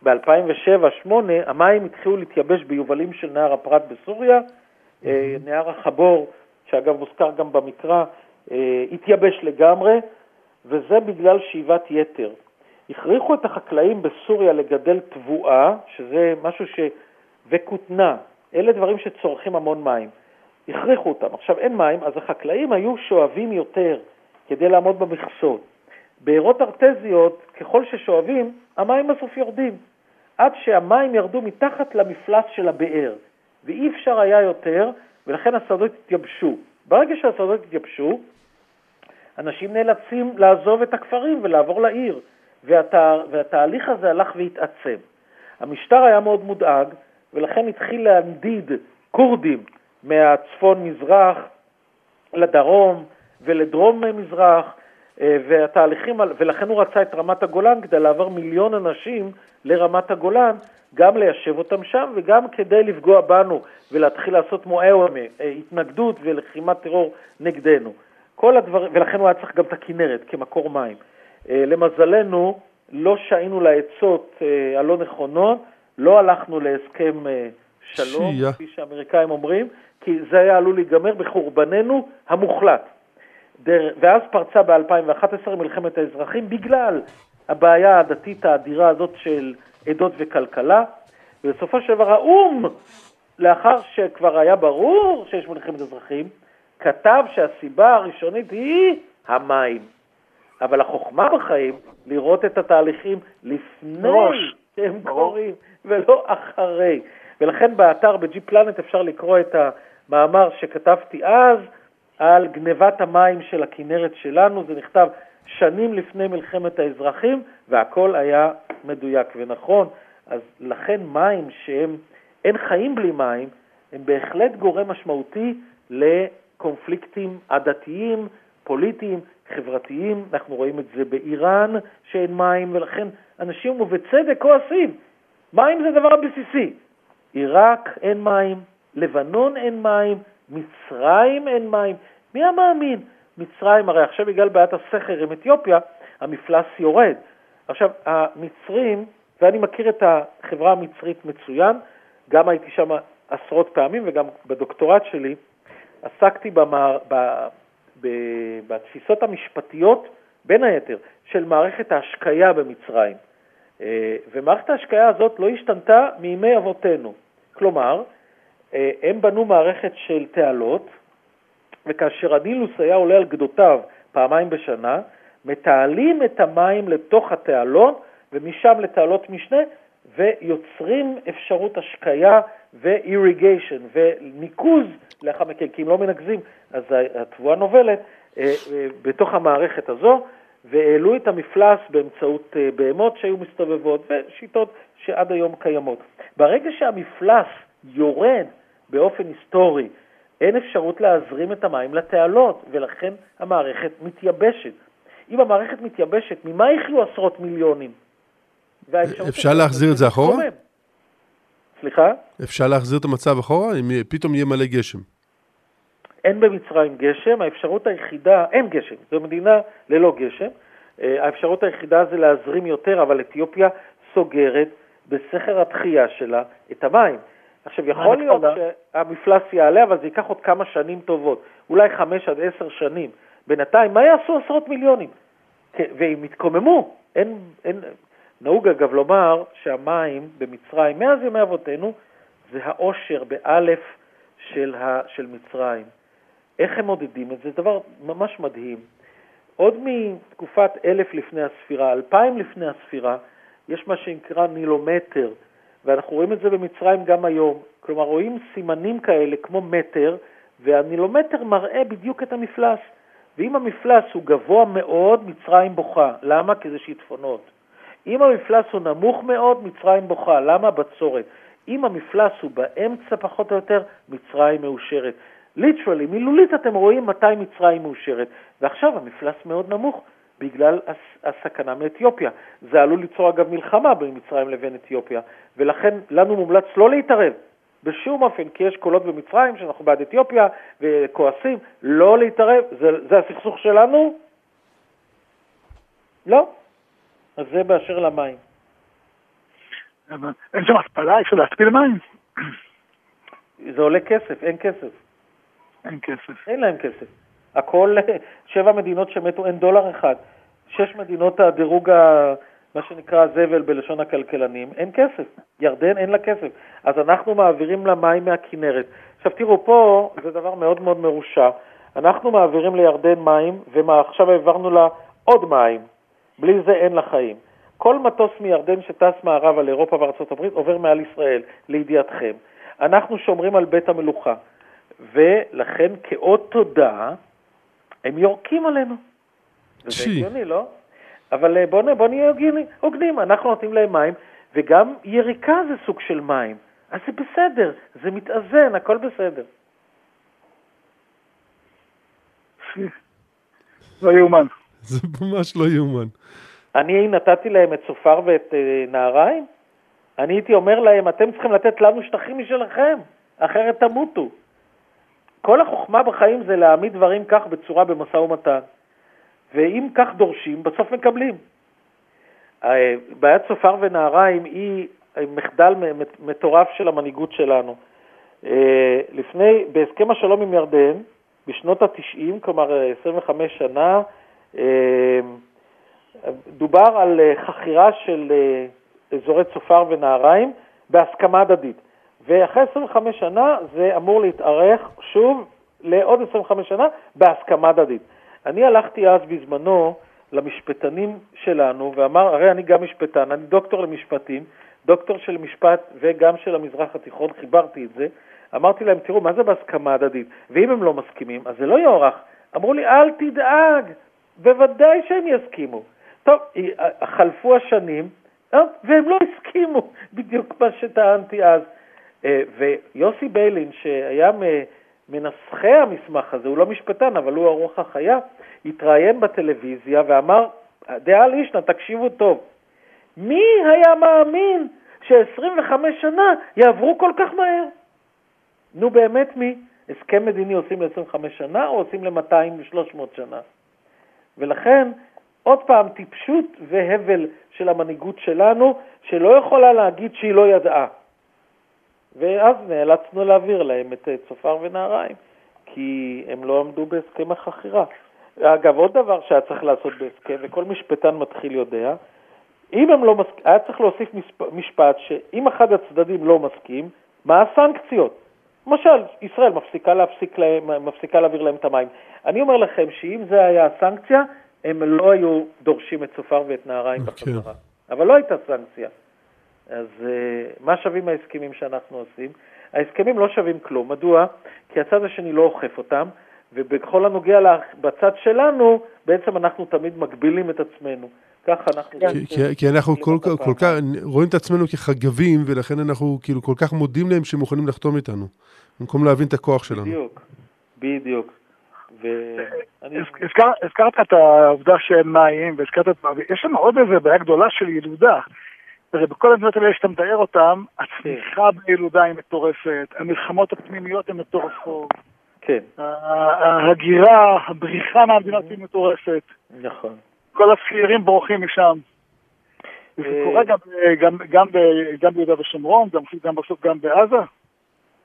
ב-2007-2008, המים התחילו להתייבש ביובלים של נהר הפרת בסוריה, אה, נהר החבור, שאגב מוזכר גם במקרא, אה, התייבש לגמרי, וזה בגלל שאיבת יתר. הכריחו את החקלאים בסוריה לגדל תבואה, שזה משהו ש... וכותנה, אלה דברים שצורכים המון מים. הכריחו אותם. עכשיו אין מים, אז החקלאים היו שואבים יותר כדי לעמוד במכסות. בארות ארטזיות, ככל ששואבים, המים בסוף יורדים. עד שהמים ירדו מתחת למפלס של הבאר, ואי אפשר היה יותר, ולכן השדות התייבשו. ברגע שהשדות התייבשו, אנשים נאלצים לעזוב את הכפרים ולעבור לעיר, והתה, והתהליך הזה הלך והתעצם. המשטר היה מאוד מודאג, ולכן התחיל להנדיד כורדים מהצפון-מזרח לדרום ולדרום-מזרח, והתהליכים, ולכן הוא רצה את רמת הגולן כדי לעבור מיליון אנשים לרמת הגולן, גם ליישב אותם שם וגם כדי לפגוע בנו ולהתחיל לעשות מואאומה, אה, התנגדות ולחימת טרור נגדנו. כל הדברים, ולכן הוא היה צריך גם את הכנרת כמקור מים. אה, למזלנו, לא שהינו לעצות הלא נכונות, לא הלכנו להסכם שלום, שיה. כפי שהאמריקאים אומרים, כי זה היה עלול להיגמר בחורבננו המוחלט. ואז פרצה ב-2011 מלחמת האזרחים בגלל הבעיה הדתית האדירה הזאת של עדות וכלכלה, ובסופו של דבר האו"ם, לאחר שכבר היה ברור שיש מלחמת אזרחים, כתב שהסיבה הראשונית היא המים. אבל החוכמה בחיים, לראות את התהליכים לפני ראש. שהם קורים, ולא אחרי. ולכן באתר ב-G Planet אפשר לקרוא את המאמר שכתבתי אז על גנבת המים של הכנרת שלנו, זה נכתב שנים לפני מלחמת האזרחים, והכל היה מדויק ונכון. אז לכן מים שהם, אין חיים בלי מים, הם בהחלט גורם משמעותי לקונפליקטים עדתיים, פוליטיים, חברתיים. אנחנו רואים את זה באיראן, שאין מים, ולכן אנשים, ובצדק, כועסים. מים זה דבר בסיסי. עיראק אין מים, לבנון אין מים, מצרים אין מים. מי היה מאמין? מצרים, הרי עכשיו בגלל בעיית הסכר עם אתיופיה, המפלס יורד. עכשיו, המצרים, ואני מכיר את החברה המצרית מצוין, גם הייתי שם עשרות פעמים וגם בדוקטורט שלי עסקתי במער, ב, ב, בתפיסות המשפטיות, בין היתר, של מערכת ההשקיה במצרים. אה, ומערכת ההשקיה הזאת לא השתנתה מימי אבותינו. כלומר, אה, הם בנו מערכת של תעלות, וכאשר הנילוס היה עולה על גדותיו פעמיים בשנה, מתעלים את המים לתוך התעלות, ומשם לתעלות משנה, ויוצרים אפשרות השקיה ו-irrigation וניקוז לאחר מכן, כי אם לא מנקזים, אז התבואה נובלת אה, אה, בתוך המערכת הזו, והעלו את המפלס באמצעות אה, בהמות שהיו מסתובבות ושיטות שעד היום קיימות. ברגע שהמפלס יורד באופן היסטורי, אין אפשרות להזרים את המים לתעלות, ולכן המערכת מתייבשת. אם המערכת מתייבשת, ממה יחיו עשרות מיליונים? אפשר להחזיר את זה אחורה? סליחה? אפשר להחזיר את המצב אחורה? אם פתאום יהיה מלא גשם. אין במצרים גשם, האפשרות היחידה, אין גשם, זו מדינה ללא גשם. אה, האפשרות היחידה זה להזרים יותר, אבל אתיופיה סוגרת בסכר התחייה שלה את המים. עכשיו, יכול להיות שהמפלס יעלה, אבל זה ייקח עוד כמה שנים טובות, אולי חמש עד עשר שנים. בינתיים, מה יעשו עשרות מיליונים? והם יתקוממו. אין, אין, נהוג אגב לומר שהמים במצרים, מאז ימי אבותינו, זה העושר באלף של, ה, של מצרים. איך הם מודדים את זה? זה דבר ממש מדהים. עוד מתקופת אלף לפני הספירה, אלפיים לפני הספירה, יש מה שנקרא נילומטר, ואנחנו רואים את זה במצרים גם היום. כלומר, רואים סימנים כאלה כמו מטר, והנילומטר מראה בדיוק את המפלס. ואם המפלס הוא גבוה מאוד, מצרים בוכה. למה? כי זה שיטפונות. אם המפלס הוא נמוך מאוד, מצרים בוכה. למה? בצורת. אם המפלס הוא באמצע פחות או יותר, מצרים מאושרת. ליטרלי, מילולית אתם רואים מתי מצרים מאושרת. ועכשיו המפלס מאוד נמוך בגלל הסכנה מאתיופיה. זה עלול ליצור אגב מלחמה בין מצרים לבין אתיופיה, ולכן לנו מומלץ לא להתערב. בשום אופן, כי יש קולות במצרים שאנחנו בעד אתיופיה וכועסים, לא להתערב, זה, זה הסכסוך שלנו? לא. אז זה באשר למים. אין שם התפלה, אפשר להתפיל מים? זה עולה כסף, אין כסף. אין כסף. אין להם כסף. הכל, שבע מדינות שמתו, אין דולר אחד. שש מדינות הדירוג, ה, מה שנקרא זבל בלשון הכלכלנים, אין כסף. ירדן אין לה כסף. אז אנחנו מעבירים לה מים מהכינרת. עכשיו תראו, פה זה דבר מאוד מאוד מרושע. אנחנו מעבירים לירדן מים, ועכשיו העברנו לה עוד מים. בלי זה אין לה חיים. כל מטוס מירדן שטס מערב על אירופה וארצות הברית עובר מעל ישראל, לידיעתכם. אנחנו שומרים על בית המלוכה. ולכן כאות תודה, הם יורקים עלינו. זה הגיוני, לא? אבל בואו אה, בוא נהיה הוגנים, אנחנו נותנים להם מים, וגם יריקה זה סוג של מים. אז זה בסדר, זה מתאזן, הכל בסדר. לא יאומן. זה ממש לא יאומן. אני נתתי להם את צופר ואת אה, נהריים? אני הייתי אומר להם, אתם צריכים לתת לנו שטחים משלכם, אחרת תמותו. כל החוכמה בחיים זה להעמיד דברים כך בצורה במשא ומתן. ואם כך דורשים, בסוף מקבלים. אה, בעיית צופר ונהריים היא מחדל מטורף של המנהיגות שלנו. אה, לפני, בהסכם השלום עם ירדן, בשנות ה-90, כלומר 25 שנה, אה, דובר על אה, חכירה של אה, אזורי צופר ונהריים בהסכמה הדדית. ואחרי 25 שנה זה אמור להתארך שוב לעוד 25 שנה בהסכמה הדדית. אני הלכתי אז בזמנו למשפטנים שלנו ואמר, הרי אני גם משפטן, אני דוקטור למשפטים, דוקטור של משפט וגם של המזרח התיכון, חיברתי את זה. אמרתי להם, תראו, מה זה בהסכמה הדדית? ואם הם לא מסכימים, אז זה לא יוארך. אמרו לי, אל תדאג, בוודאי שהם יסכימו. טוב, חלפו השנים, אה, והם לא הסכימו, בדיוק מה שטענתי אז. אה, ויוסי ביילין, שהיה מנסחי המסמך הזה, הוא לא משפטן, אבל הוא הרוח החיה, התראיין בטלוויזיה ואמר, דעה לישנא, תקשיבו טוב, מי היה מאמין ש-25 שנה יעברו כל כך מהר? נו באמת מי? הסכם מדיני עושים ל-25 שנה או עושים ל-200 ו-300 שנה? ולכן, עוד פעם, טיפשות והבל של המנהיגות שלנו, שלא יכולה להגיד שהיא לא ידעה. ואז נאלצנו להעביר להם את אה, צופר ונהריים, כי הם לא עמדו בהסכם החכירה. אגב, עוד דבר שהיה צריך לעשות בהסכם, וכל משפטן מתחיל יודע, אם הם לא מסכימים, היה צריך להוסיף משפט שאם אחד הצדדים לא מסכים, מה הסנקציות? למשל, ישראל מפסיקה, להפסיק להם, מפסיקה להעביר להם את המים. אני אומר לכם שאם זה היה הסנקציה, הם לא היו דורשים את צופר ואת נהריים okay. אוקיי. בחזרה. אבל לא הייתה סנקציה. אז uh, מה שווים ההסכמים שאנחנו עושים? ההסכמים לא שווים כלום. מדוע? כי הצד השני לא אוכף אותם, ובכל הנוגע בצד שלנו, בעצם אנחנו תמיד מגבילים את עצמנו. ככה אנחנו... כי, כי, כי אנחנו כל, כל, כל כך, רואים את עצמנו כחגבים, ולכן אנחנו כאילו כל כך מודים להם שהם מוכנים לחתום איתנו, במקום להבין את הכוח שלנו. בדיוק, בדיוק. הזכרת את העובדה שאין מים, והזכרת את... יש לנו עוד איזה בעיה גדולה של ילודה. הרי בכל המדינות האלה שאתה מתאר אותן, הצמיחה בילודה היא מטורפת, המלחמות הפנימיות הן מטורפות. כן. ההגירה, הבריחה מהמדינות היא מטורפת. נכון. כל הצעירים בורחים משם. זה אה, קורה גם, גם, גם, גם ביהודה ושומרון, גם, גם בסוף גם בעזה?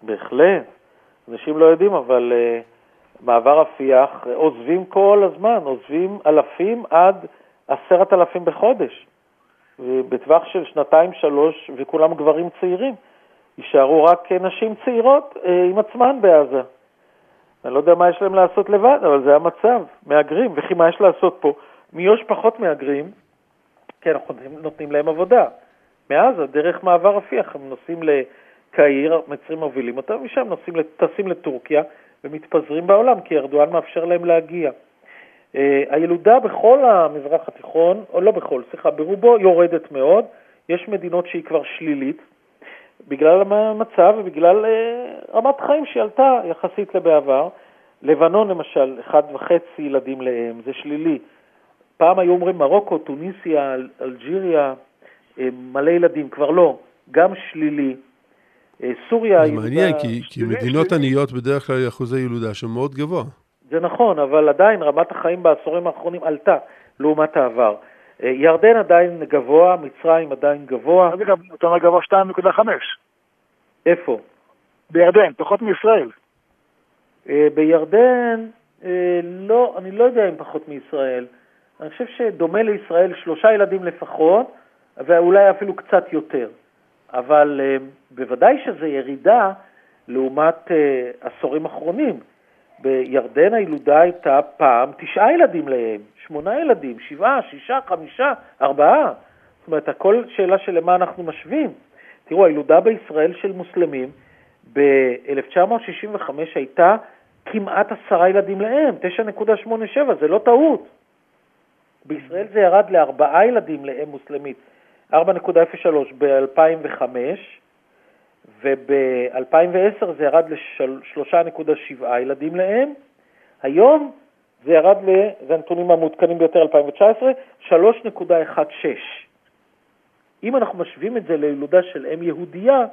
בהחלט. אנשים לא יודעים, אבל uh, מעבר רפיח עוזבים כל הזמן, עוזבים אלפים עד עשרת אלפים בחודש. בטווח של שנתיים-שלוש, וכולם גברים צעירים. יישארו רק נשים צעירות uh, עם עצמן בעזה. אני לא יודע מה יש להם לעשות לבד, אבל זה המצב, מהגרים. וכי מה יש לעשות פה? מיו"ש פחות מהגרים, כן, אנחנו נותנים להם עבודה. מעזה, דרך מעבר רפיח, הם נוסעים לקהיר, מצרים מובילים אותם, ושם נוסעים, טסים לטורקיה ומתפזרים בעולם, כי ארדואן מאפשר להם להגיע. Uh, הילודה בכל המזרח התיכון, או לא בכל, סליחה, ברובו יורדת מאוד. יש מדינות שהיא כבר שלילית, בגלל המצב ובגלל uh, רמת חיים שעלתה יחסית לבעבר. לבנון למשל, אחד וחצי ילדים לאם, זה שלילי. פעם היו אומרים מרוקו, טוניסיה, אלג'יריה, אה, מלא ילדים, כבר לא, גם שלילי. אה, סוריה... זה מעניין, כי, כי מדינות. עניות בדרך כלל אחוזי ילודה שם מאוד גבוה. זה נכון, אבל עדיין רמת החיים בעשורים האחרונים עלתה לעומת העבר. אה, ירדן עדיין גבוה, מצרים עדיין גבוה. אתה אומר גבוה 2.5. איפה? בירדן, פחות מישראל. בירדן, לא, אני לא יודע אם פחות מישראל. אני חושב שדומה לישראל שלושה ילדים לפחות, ואולי אפילו קצת יותר. אבל בוודאי שזו ירידה לעומת עשורים אחרונים. בירדן הילודה הייתה פעם תשעה ילדים לאם, שמונה ילדים, שבעה, שישה, חמישה, ארבעה. זאת אומרת, הכל שאלה של למה אנחנו משווים. תראו, הילודה בישראל של מוסלמים ב-1965 הייתה כמעט עשרה ילדים לאם, 9.87, זה לא טעות. בישראל זה ירד לארבעה ילדים לאם מוסלמית, 4.03 ב-2005, וב-2010 זה ירד ל-3.7 ילדים לאם. היום זה ירד, ל, זה הנתונים המעודכנים ביותר, 2019, 3.16. אם אנחנו משווים את זה לילודה של אם יהודייה,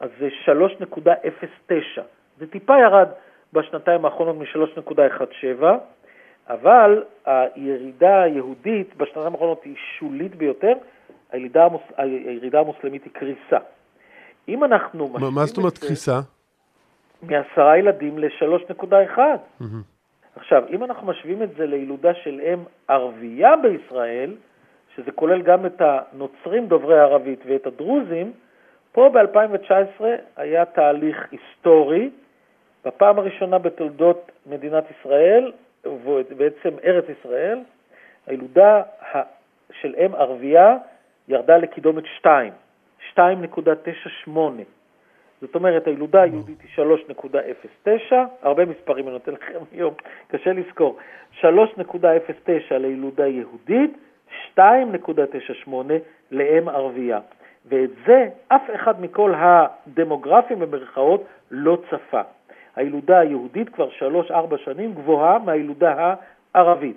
אז זה 3.09. זה טיפה ירד בשנתיים האחרונות מ-3.17, אבל הירידה היהודית בשנתיים האחרונות היא שולית ביותר, הירידה, המוס... הירידה המוסלמית היא קריסה. אם אנחנו מה זאת אומרת קריסה? מעשרה ילדים ל-3.1. Mm-hmm. עכשיו, אם אנחנו משווים את זה לילודה של אם ערבייה בישראל, שזה כולל גם את הנוצרים דוברי ערבית ואת הדרוזים, פה ב-2019 היה תהליך היסטורי, בפעם הראשונה בתולדות מדינת ישראל, ובעצם ארץ ישראל, הילודה של אם ערבייה ירדה לקידומת 2, 2.98. זאת אומרת, הילודה היהודית היא 3.09, הרבה מספרים אני נותן לכם היום, קשה לזכור, 3.09 לילודה יהודית, 2.98 לאם ערבייה. ואת זה אף אחד מכל הדמוגרפים במרכאות לא צפה. הילודה היהודית כבר 3-4 שנים גבוהה מהילודה הערבית.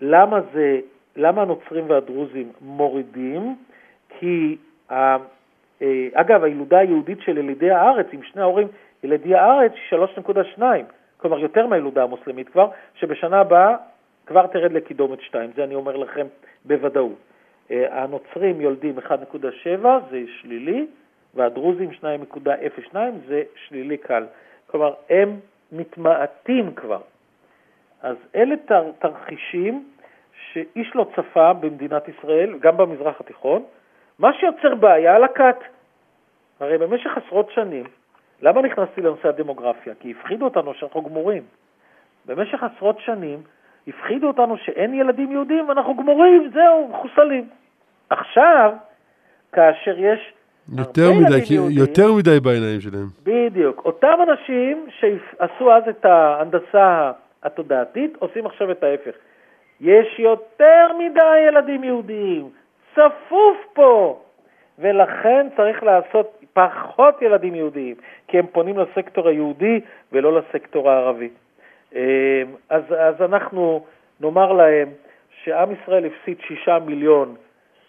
למה זה, למה הנוצרים והדרוזים מורידים? כי אגב, הילודה היהודית של ילידי הארץ, עם שני ההורים ילידי הארץ, היא 3.2, כלומר יותר מהילודה המוסלמית כבר, שבשנה הבאה כבר תרד לקידומת 2, זה אני אומר לכם בוודאות. אה, הנוצרים יולדים 1.7, זה שלילי, והדרוזים 2.02, זה שלילי קל. כלומר, הם מתמעטים כבר. אז אלה תרחישים שאיש לא צפה במדינת ישראל, גם במזרח התיכון, מה שיוצר בעיה על הכת. הרי במשך עשרות שנים, למה נכנסתי לנושא הדמוגרפיה? כי הפחידו אותנו שאנחנו גמורים. במשך עשרות שנים הפחידו אותנו שאין ילדים יהודים ואנחנו גמורים, זהו, מחוסלים. עכשיו, כאשר יש יותר מדי, יהודים, יותר מדי בעיניים שלהם. בדיוק. אותם אנשים שעשו אז את ההנדסה התודעתית, עושים עכשיו את ההפך. יש יותר מדי ילדים יהודיים, צפוף פה, ולכן צריך לעשות פחות ילדים יהודיים, כי הם פונים לסקטור היהודי ולא לסקטור הערבי. אמ, אז, אז אנחנו נאמר להם שעם ישראל הפסיד שישה מיליון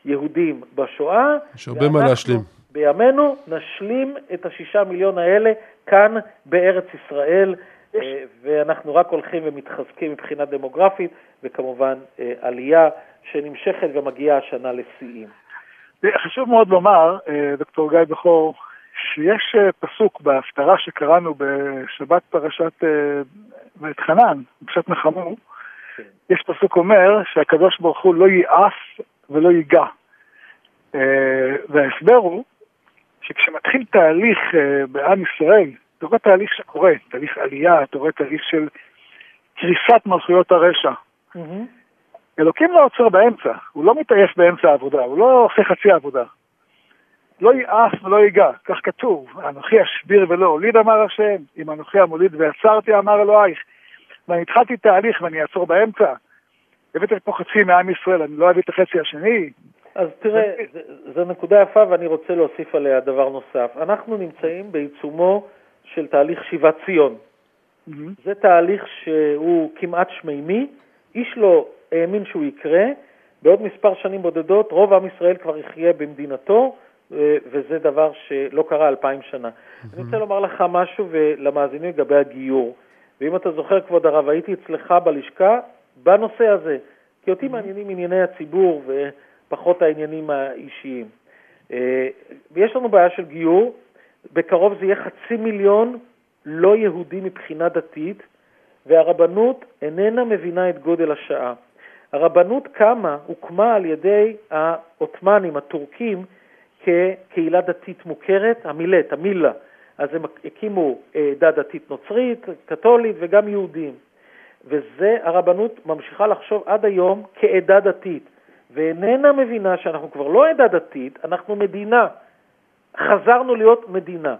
יהודים בשואה. יש הרבה מה להשלים. בימינו נשלים את השישה מיליון האלה כאן בארץ ישראל, אה, ואנחנו רק הולכים ומתחזקים מבחינה דמוגרפית, וכמובן אה, עלייה שנמשכת ומגיעה השנה לשיאים. חשוב מאוד לומר, אה, דוקטור גיא בכור, שיש פסוק בהפטרה שקראנו בשבת פרשת בית חנן, פרשת נחמו, כן. יש פסוק אומר שהקדוש ברוך הוא לא ייעף ולא ייגע. וההסבר הוא שכשמתחיל תהליך בעם ישראל, אתה רואה תהליך שקורה, תהליך עלייה, אתה רואה תהליך של קריסת מלכויות הרשע. Mm-hmm. אלוקים לא עוצר באמצע, הוא לא מתעייף באמצע העבודה, הוא לא עושה חצי עבודה. לא יעף ולא ייגע, כך כתוב, אנוכי אשביר ולא הוליד אמר השם, אם אנוכי המוליד ועצרתי אמר אלוהיך. ואני התחלתי תהליך ואני אעצור באמצע. הבאתי פה חצי מעם ישראל, אני לא אביא את החצי השני. אז תראה, זו נקודה יפה ואני רוצה להוסיף עליה דבר נוסף. אנחנו נמצאים בעיצומו של תהליך שיבת ציון. Mm-hmm. זה תהליך שהוא כמעט שמימי, איש לא האמין שהוא יקרה, בעוד מספר שנים בודדות רוב עם ישראל כבר יחיה במדינתו, אה, וזה דבר שלא קרה אלפיים שנה. Mm-hmm. אני רוצה לומר לך משהו ולמאזינים לגבי הגיור. ואם אתה זוכר, כבוד הרב, הייתי אצלך בלשכה בנושא הזה, כי אותי mm-hmm. מעניינים ענייני הציבור ופחות העניינים האישיים. אה, ויש לנו בעיה של גיור, בקרוב זה יהיה חצי מיליון לא יהודים מבחינה דתית, והרבנות איננה מבינה את גודל השעה. הרבנות קמה, הוקמה על ידי העות'מאנים, הטורקים, כקהילה דתית מוכרת, המילט, המילה. אז הם הקימו עדה דתית נוצרית, קתולית וגם יהודים. וזה, הרבנות ממשיכה לחשוב עד היום כעדה דתית, ואיננה מבינה שאנחנו כבר לא עדה דתית, אנחנו מדינה. חזרנו להיות מדינה.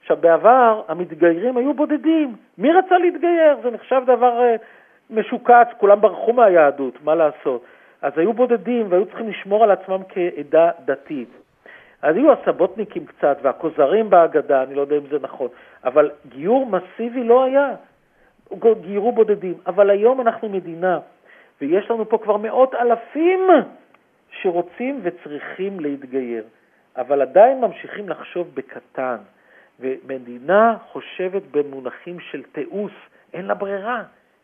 עכשיו, בעבר המתגיירים היו בודדים. מי רצה להתגייר? זה נחשב דבר uh, משוקץ, כולם ברחו מהיהדות, מה לעשות? אז היו בודדים והיו צריכים לשמור על עצמם כעדה דתית. אז היו הסבותניקים קצת והכוזרים בהגדה, אני לא יודע אם זה נכון, אבל גיור מסיבי לא היה. גיירו בודדים. אבל היום אנחנו מדינה, ויש לנו פה כבר מאות אלפים שרוצים וצריכים להתגייר. אבל עדיין ממשיכים לחשוב בקטן, ומדינה חושבת במונחים של תיעוש, אין לה ברירה,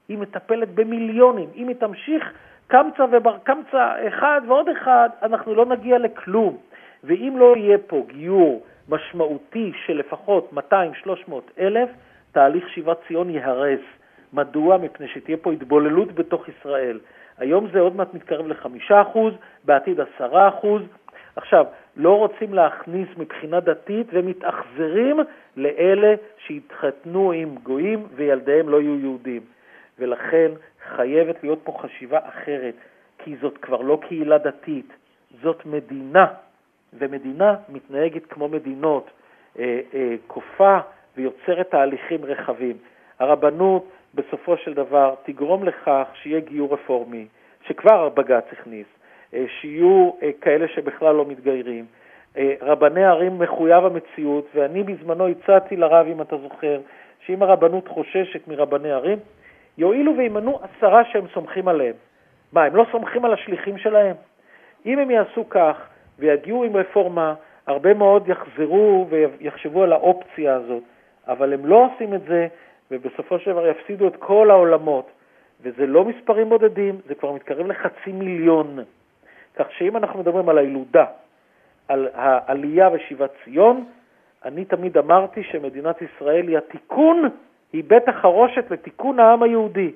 היא מטפלת במיליונים, אם היא תמשיך קמצא ובר קמצא אחד ועוד אחד, אנחנו לא נגיע לכלום. ואם לא יהיה פה גיור משמעותי של לפחות 200-300 אלף, תהליך שיבת ציון ייהרס. מדוע? מפני שתהיה פה התבוללות בתוך ישראל. היום זה עוד מעט מתקרב לחמישה אחוז, בעתיד עשרה אחוז. עכשיו, לא רוצים להכניס מבחינה דתית ומתאכזרים לאלה שהתחתנו עם גויים וילדיהם לא יהיו יהודים. ולכן חייבת להיות פה חשיבה אחרת, כי זאת כבר לא קהילה דתית, זאת מדינה, ומדינה מתנהגת כמו מדינות, אה, אה, כופה ויוצרת תהליכים רחבים. הרבנות בסופו של דבר תגרום לכך שיהיה גיור רפורמי, שכבר בג"ץ הכניס, אה, שיהיו אה, כאלה שבכלל לא מתגיירים. אה, רבני ערים מחויב המציאות, ואני בזמנו הצעתי לרב, אם אתה זוכר, שאם הרבנות חוששת מרבני ערים, יואילו וימנו עשרה שהם סומכים עליהם. מה, הם לא סומכים על השליחים שלהם? אם הם יעשו כך ויגיעו עם רפורמה, הרבה מאוד יחזרו ויחשבו על האופציה הזאת, אבל הם לא עושים את זה, ובסופו של דבר יפסידו את כל העולמות. וזה לא מספרים בודדים, זה כבר מתקרב לחצי מיליון. כך שאם אנחנו מדברים על הילודה, על העלייה ושיבת ציון, אני תמיד אמרתי שמדינת ישראל היא התיקון, היא בית החרושת לתיקון העם היהודי,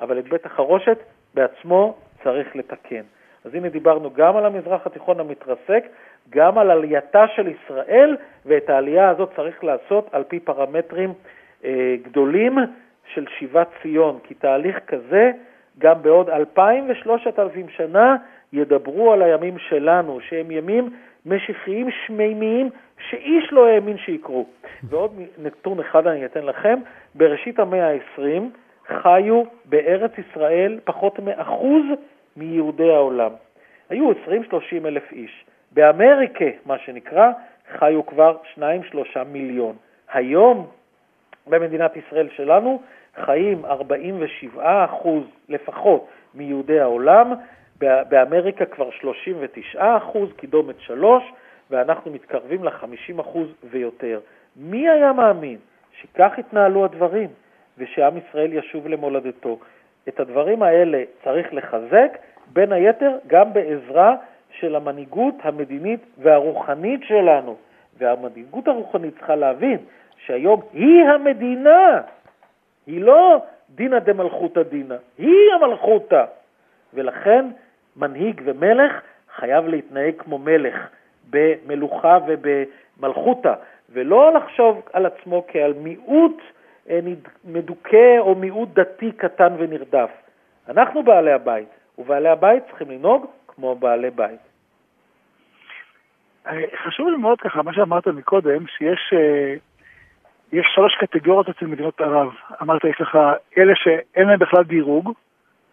אבל את בית החרושת בעצמו צריך לתקן. אז הנה דיברנו גם על המזרח התיכון המתרסק, גם על עלייתה של ישראל, ואת העלייה הזאת צריך לעשות על פי פרמטרים אה, גדולים של שיבת ציון, כי תהליך כזה, גם בעוד אלפיים ושלושת אלפים שנה, ידברו על הימים שלנו, שהם ימים משיחיים שמימיים שאיש לא האמין שיקרו. ועוד נתון אחד אני אתן לכם, בראשית המאה ה-20 חיו בארץ ישראל פחות מאחוז מיהודי העולם. היו 20-30 אלף איש. באמריקה, מה שנקרא, חיו כבר 2-3 מיליון. היום במדינת ישראל שלנו חיים 47 אחוז לפחות מיהודי העולם, באמריקה כבר 39 אחוז, קידומת 3, ואנחנו מתקרבים ל-50 אחוז ויותר. מי היה מאמין שכך יתנהלו הדברים ושעם ישראל ישוב למולדתו? את הדברים האלה צריך לחזק, בין היתר גם בעזרה של המנהיגות המדינית והרוחנית שלנו. והמנהיגות הרוחנית צריכה להבין שהיום היא המדינה, היא לא דינא דמלכותא דינא, היא המלכותא. ולכן מנהיג ומלך חייב להתנהג כמו מלך במלוכה ובמלכותא, ולא לחשוב על עצמו כעל מיעוט אה, מדוכא או מיעוט דתי קטן ונרדף. אנחנו בעלי הבית, ובעלי הבית צריכים לנהוג כמו בעלי בית. אה, חשוב לי מאוד ככה, מה שאמרת מקודם, שיש אה, יש שלוש קטגוריות אצל מדינות ערב. אמרת, יש לך אלה שאין להם בכלל דירוג,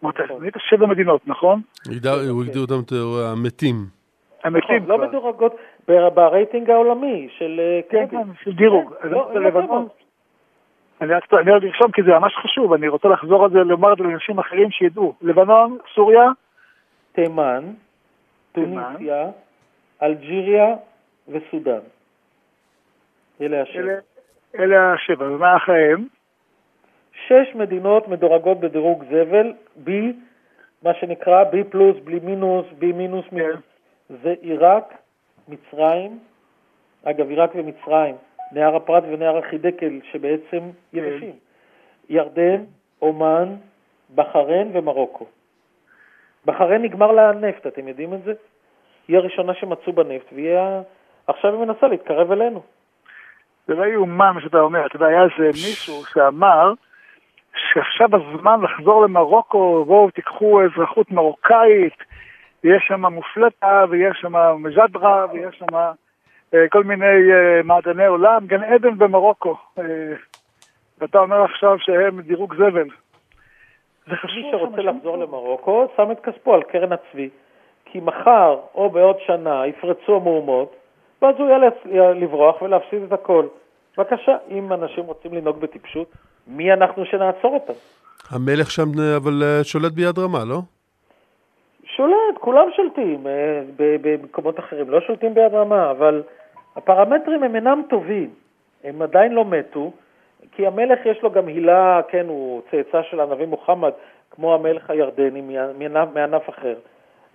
אמרת, נכון. שבע מדינות, נכון? הוא הגדיר אותם המתים. המתים נכון, לא מדורגות ברייטינג העולמי של אה, כן, כן, של דירוג. לא, לא אני רק לרשום כי זה ממש חשוב, אני רוצה לחזור על זה, לומר את זה לאנשים אחרים שידעו. לבנון, סוריה, תימן, טוניסיה, אלג'יריה וסודאן. אלה השבע. אלה השבע, ומה אחריהם? שש מדינות מדורגות בדירוג זבל, B, מה שנקרא B פלוס, בלי מינוס, B מינוס מינוס. זה עיראק, מצרים, אגב, עיראק ומצרים, נהר הפרת ונהר החידקל שבעצם כן. יבשים. ירדן, אומן, בחריין ומרוקו. בחריין נגמר לה הנפט, אתם יודעים את זה? היא הראשונה שמצאו בנפט, והיא עכשיו היא מנסה להתקרב אלינו. זה לא יאומן מה שאתה אומר. אתה יודע, היה איזה מישהו שאמר שעכשיו הזמן לחזור למרוקו, בואו תיקחו אזרחות מרוקאית, ויש שם מופלטה, ויש שם מז'דרה, ויש שם אה, כל מיני אה, מעדני עולם, גן עדן במרוקו. אה, ואתה אומר עכשיו שהם דירוג זבל. זה חשוב. מי שרוצה לחזור למרוקו, שם את כספו על קרן הצבי. כי מחר או בעוד שנה יפרצו המהומות, ואז הוא יאלץ לברוח ולהפסיד את הכל. בבקשה, אם אנשים רוצים לנהוג בטיפשות, מי אנחנו שנעצור אותם? המלך שם אבל שולט ביד רמה, לא? שולט, כולם שולטים. אה, במקומות אחרים לא שולטים ביד רמה, אבל הפרמטרים הם אינם טובים. הם עדיין לא מתו, כי המלך יש לו גם הילה, כן, הוא צאצא של הנביא מוחמד, כמו המלך הירדני מענף אחר.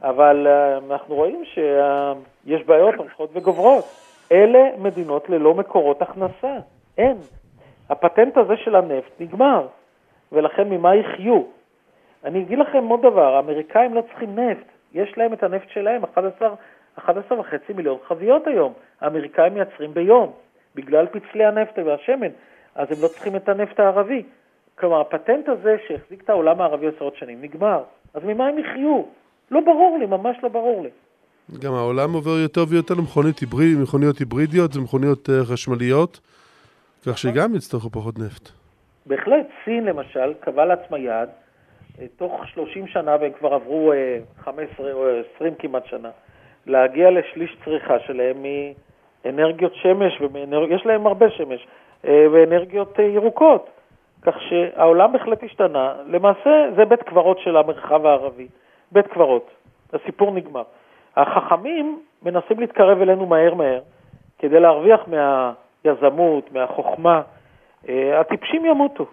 אבל אה, אנחנו רואים שיש בעיות הולכות וגוברות. אלה מדינות ללא מקורות הכנסה. אין. הפטנט הזה של הנפט נגמר. ולכן ממה יחיו? אני אגיד לכם עוד דבר, האמריקאים לא צריכים נפט, יש להם את הנפט שלהם, 11, 11 וחצי מיליון חביות היום, האמריקאים מייצרים ביום, בגלל פצלי הנפט והשמן, אז הם לא צריכים את הנפט הערבי. כלומר, הפטנט הזה שהחזיק את העולם הערבי עשרות שנים נגמר, אז ממה הם יחיו? לא ברור לי, ממש לא ברור לי. גם העולם עובר יותר ויותר למכוניות היבריד, היברידיות ומכוניות uh, חשמליות, כך שגם יצטרכו פחות נפט. בהחלט, סין למשל קבעה לעצמה יעד, תוך 30 שנה, והם כבר עברו 15 אה, או 20 כמעט שנה, להגיע לשליש צריכה שלהם מאנרגיות שמש, ויש להם הרבה שמש, ואנרגיות ירוקות. כך שהעולם בהחלט השתנה. למעשה זה בית קברות של המרחב הערבי, בית קברות. הסיפור נגמר. החכמים מנסים להתקרב אלינו מהר מהר כדי להרוויח מהיזמות, מהחוכמה. אה, הטיפשים ימותו.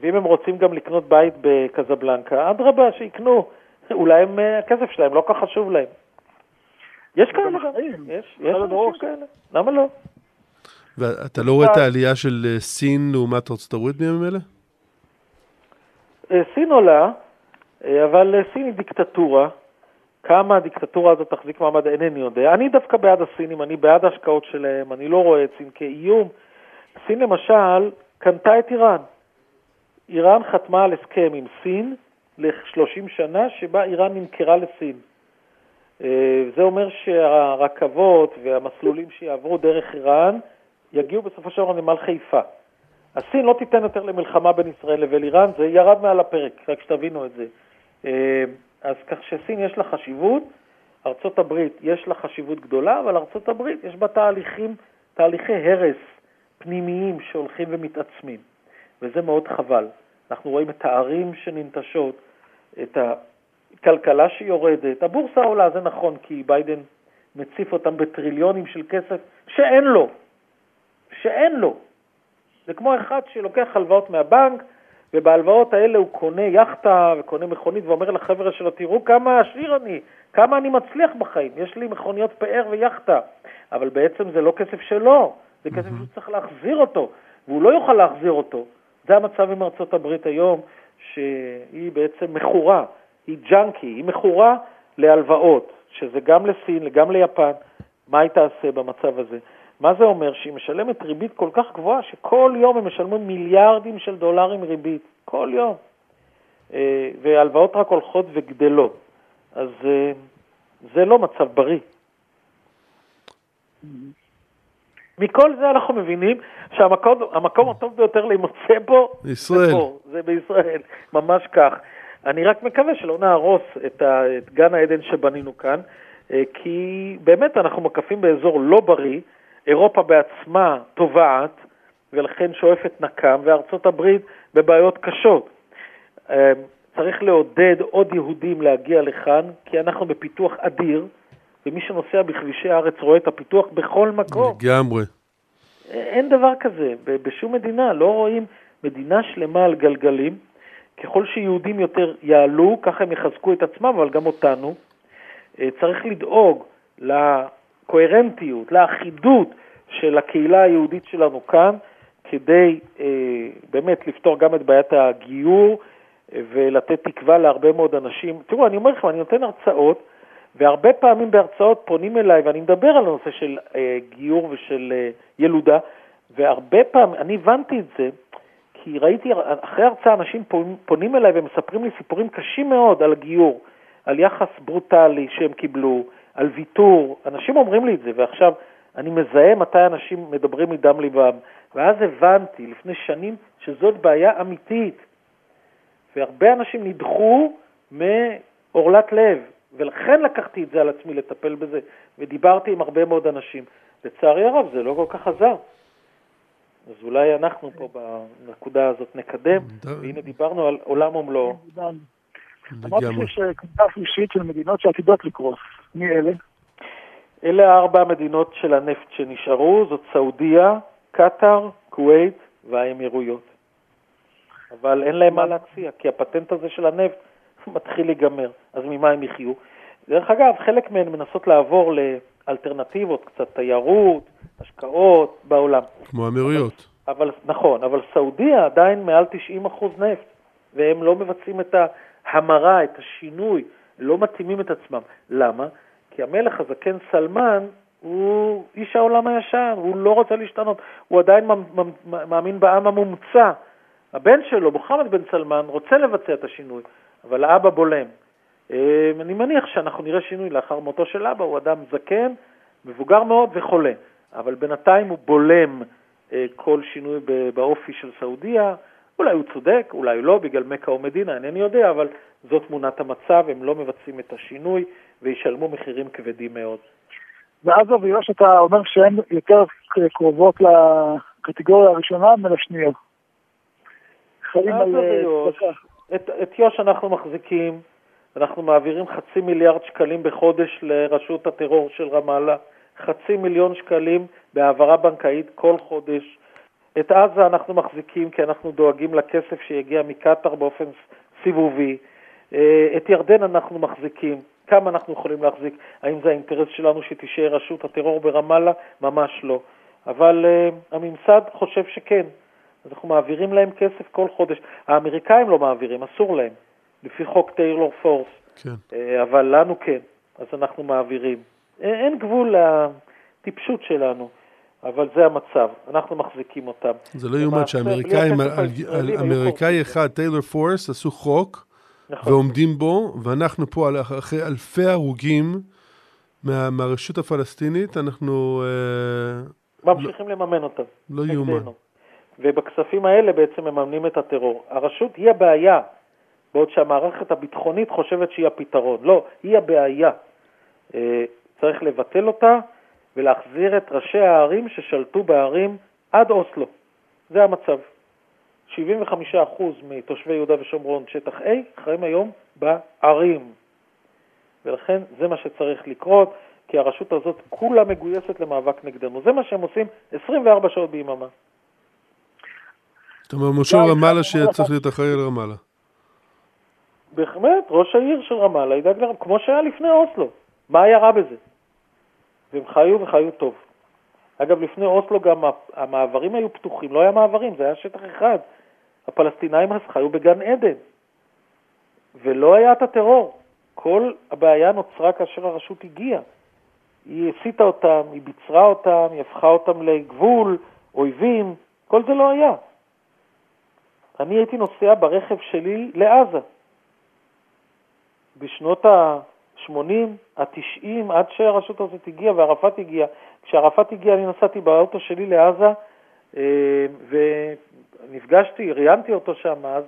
ואם הם רוצים גם לקנות בית בקזבלנקה, אדרבה, שיקנו. אולי הם, אה, הכסף שלהם לא כך חשוב להם. יש כאלה גם, יש, יש אנשים כאלה, למה לא? ואתה לא רואה את העלייה של אה, סין לעומת ארצות הברית בימים אלה? סין עולה, אבל סין היא דיקטטורה, כמה הדיקטטורה הזאת תחזיק מעמד אינני יודע. אני דווקא בעד הסינים, אני בעד ההשקעות שלהם, אני לא רואה את סין כאיום. סין למשל קנתה את איראן. איראן חתמה על הסכם עם סין ל-30 שנה, שבה איראן נמכרה לסין. אה, זה אומר שהרכבות והמסלולים שיעברו דרך איראן יגיעו בסופו של דבר לנמל חיפה. הסין לא תיתן יותר למלחמה בין ישראל לבין איראן, זה ירד מעל הפרק, רק שתבינו את זה. אה, אז כך שסין יש לה חשיבות, ארצות הברית יש לה חשיבות גדולה, אבל ארצות הברית יש בה תהליכים, תהליכי הרס פנימיים שהולכים ומתעצמים, וזה מאוד חבל. אנחנו רואים את הערים שננטשות, את הכלכלה שיורדת, הבורסה עולה, זה נכון, כי ביידן מציף אותם בטריליונים של כסף שאין לו, שאין לו. זה כמו אחד שלוקח הלוואות מהבנק, ובהלוואות האלה הוא קונה יאכטה וקונה מכונית ואומר לחבר'ה שלו, תראו כמה עשיר אני, כמה אני מצליח בחיים, יש לי מכוניות פאר ויאכטה, אבל בעצם זה לא כסף שלו, זה כסף שהוא צריך להחזיר אותו, והוא לא יוכל להחזיר אותו. זה המצב עם ארצות הברית היום, שהיא בעצם מכורה, היא ג'אנקי, היא מכורה להלוואות, שזה גם לסין, גם ליפן, מה היא תעשה במצב הזה? מה זה אומר? שהיא משלמת ריבית כל כך גבוהה, שכל יום הם משלמים מיליארדים של דולרים ריבית, כל יום. אה, והלוואות רק הולכות וגדלות. אז אה, זה לא מצב בריא. מכל זה אנחנו מבינים שהמקום הטוב ביותר להימצא בו ישראל. זה פה, זה בישראל, ממש כך. אני רק מקווה שלא נהרוס את, ה, את גן העדן שבנינו כאן, אה, כי באמת אנחנו מקפים באזור לא בריא, אירופה בעצמה טובעת ולכן שואפת נקם, וארצות הברית בבעיות קשות. אמ, צריך לעודד עוד יהודים להגיע לכאן, כי אנחנו בפיתוח אדיר, ומי שנוסע בכבישי הארץ רואה את הפיתוח בכל מקום. לגמרי. אין דבר כזה, בשום מדינה, לא רואים מדינה שלמה על גלגלים. ככל שיהודים יותר יעלו, ככה הם יחזקו את עצמם, אבל גם אותנו. אה, צריך לדאוג לקוהרנטיות, לאחידות של הקהילה היהודית שלנו כאן, כדי אה, באמת לפתור גם את בעיית הגיור אה, ולתת תקווה להרבה מאוד אנשים. תראו, אני אומר לכם, אני נותן הרצאות, והרבה פעמים בהרצאות פונים אליי, ואני מדבר על הנושא של אה, גיור ושל אה, ילודה, והרבה פעמים, אני הבנתי את זה, כי ראיתי, אחרי הרצאה אנשים פונים אליי ומספרים לי סיפורים קשים מאוד על גיור, על יחס ברוטלי שהם קיבלו, על ויתור, אנשים אומרים לי את זה, ועכשיו אני מזהה מתי אנשים מדברים מדם ליבם, ואז הבנתי לפני שנים שזאת בעיה אמיתית, והרבה אנשים נדחו מעורלת לב, ולכן לקחתי את זה על עצמי לטפל בזה, ודיברתי עם הרבה מאוד אנשים. לצערי הרב זה לא כל כך עזר. אז אולי אנחנו פה בנקודה הזאת נקדם, והנה דיברנו על עולם ומלואו. אמרתי שיש קבוצה שלישית של מדינות שעתידות לקרוס. מי אלה? אלה ארבע המדינות של הנפט שנשארו, זאת סעודיה, קטאר, כווית והאמירויות. אבל אין להם מה להציע, כי הפטנט הזה של הנפט מתחיל להיגמר, אז ממה הם יחיו? דרך אגב, חלק מהן מנסות לעבור לאלטרנטיבות, קצת תיירות, השקעות בעולם. כמו האמירויות. אבל, אבל נכון, אבל סעודיה עדיין מעל 90% נפט. והם לא מבצעים את ההמרה, את השינוי, לא מתאימים את עצמם. למה? כי המלך הזקן סלמן הוא איש העולם הישן, הוא לא רוצה להשתנות, הוא עדיין מאמין בעם המומצא. הבן שלו, מוחמד בן סלמן, רוצה לבצע את השינוי, אבל האבא בולם. אה, אני מניח שאנחנו נראה שינוי לאחר מותו של אבא, הוא אדם זקן, מבוגר מאוד וחולה, אבל בינתיים הוא בולם אה, כל שינוי באופי של סעודיה. אולי הוא צודק, אולי לא, בגלל מכה או מדינה, אינני יודע, אבל זאת תמונת המצב, הם לא מבצעים את השינוי וישלמו מחירים כבדים מאוד. ואז אביו שאתה אומר שהן יותר קרובות לקטגוריה הראשונה מלשנייה. חיים על... אה, את, את יו"ש אנחנו מחזיקים, אנחנו מעבירים חצי מיליארד שקלים בחודש לרשות הטרור של רמאללה, חצי מיליון שקלים בהעברה בנקאית כל חודש. את עזה אנחנו מחזיקים כי אנחנו דואגים לכסף שיגיע מקטאר באופן סיבובי. אה, את ירדן אנחנו מחזיקים. כמה אנחנו יכולים להחזיק? האם זה האינטרס שלנו שתישאר רשות הטרור ברמאללה? ממש לא. אבל uh, הממסד חושב שכן. אז אנחנו מעבירים להם כסף כל חודש. האמריקאים לא מעבירים, אסור להם, לפי חוק טיילור פורס. כן. Uh, אבל לנו כן, אז אנחנו מעבירים. אין גבול לטיפשות שלנו. אבל זה המצב, אנחנו מחזיקים אותם. זה לא יאומן שהאמריקאים, אמריקאי אחד, טיילור פורס, עשו חוק, נכון. ועומדים בו, ואנחנו פה אחרי אלפי הרוגים מה, מהרשות הפלסטינית, אנחנו... אה, ממשיכים לא, לממן אותם. לא יאומן. ובכספים האלה בעצם מממנים את הטרור. הרשות היא הבעיה, בעוד שהמערכת הביטחונית חושבת שהיא הפתרון. לא, היא הבעיה. אה, צריך לבטל אותה ולהחזיר את ראשי הערים ששלטו בערים עד אוסלו. זה המצב. 75% מתושבי יהודה ושומרון, שטח A, חיים היום בערים. ולכן זה מה שצריך לקרות, כי הרשות הזאת כולה מגויסת למאבק נגדנו. זה מה שהם עושים 24 שעות ביממה. זאת אומרת, משה רמאללה שצריך להיות אחראי על רמאללה. בהחלט, ראש העיר של רמאללה ידאג לרמאללה, כמו שהיה לפני אוסלו. מה היה רע בזה? והם חיו וחיו טוב. אגב, לפני אוסלו גם המעברים היו פתוחים, לא היה מעברים, זה היה שטח אחד. הפלסטינאים אז חיו בגן עדן, ולא היה את הטרור. כל הבעיה נוצרה כאשר הרשות הגיעה. היא הסיטה אותם, היא ביצרה אותם, היא הפכה אותם לגבול, אויבים, כל זה לא היה. אני הייתי נוסע ברכב שלי לעזה. בשנות ה-80, ה-90, עד שהרשות הזאת הגיעה וערפאת הגיע. כשערפאת הגיע אני נסעתי באוטו שלי לעזה, אה, נפגשתי, ראיינתי אותו שם, אז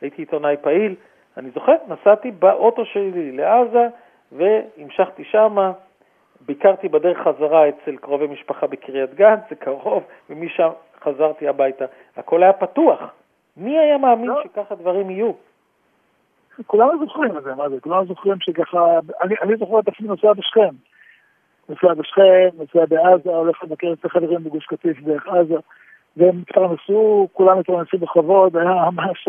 הייתי עיתונאי פעיל. אני זוכר, נסעתי באוטו שלי לעזה והמשכתי שמה, ביקרתי בדרך חזרה אצל קרובי משפחה בקריית גת, זה קרוב, ומשם חזרתי הביתה. הכל היה פתוח. מי היה מאמין לא. שככה דברים יהיו? כולנו זוכרים את זה, מה זה? כולנו זוכרים שככה, אני, אני זוכר את עצמי נוסע בשכם. נוסע בשכם, נוסע בעזה, הולך לבקר את החברים בגוש קטיף דרך עזה. והם התפרנסו, כולם התפרנסו בכבוד, היה ממש...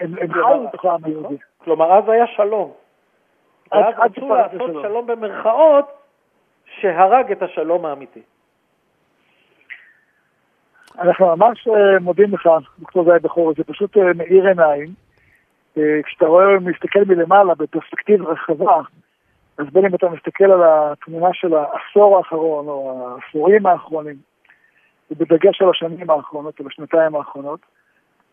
הם חיו בתוך העם היהודי. כלומר, אז היה שלום. ואז רצו לעשות שלום במרכאות, שהרג את השלום האמיתי. אנחנו ממש אה, מודים לך, דוקטור זאי בכור, זה פשוט אה, מאיר עיניים. אה, כשאתה רואה, מסתכל מלמעלה בפרספקטיבה רחבה, אז בין אם אתה מסתכל על התמונה של העשור האחרון או העשורים האחרונים, ובדגש על השנים האחרונות, או בשנתיים האחרונות.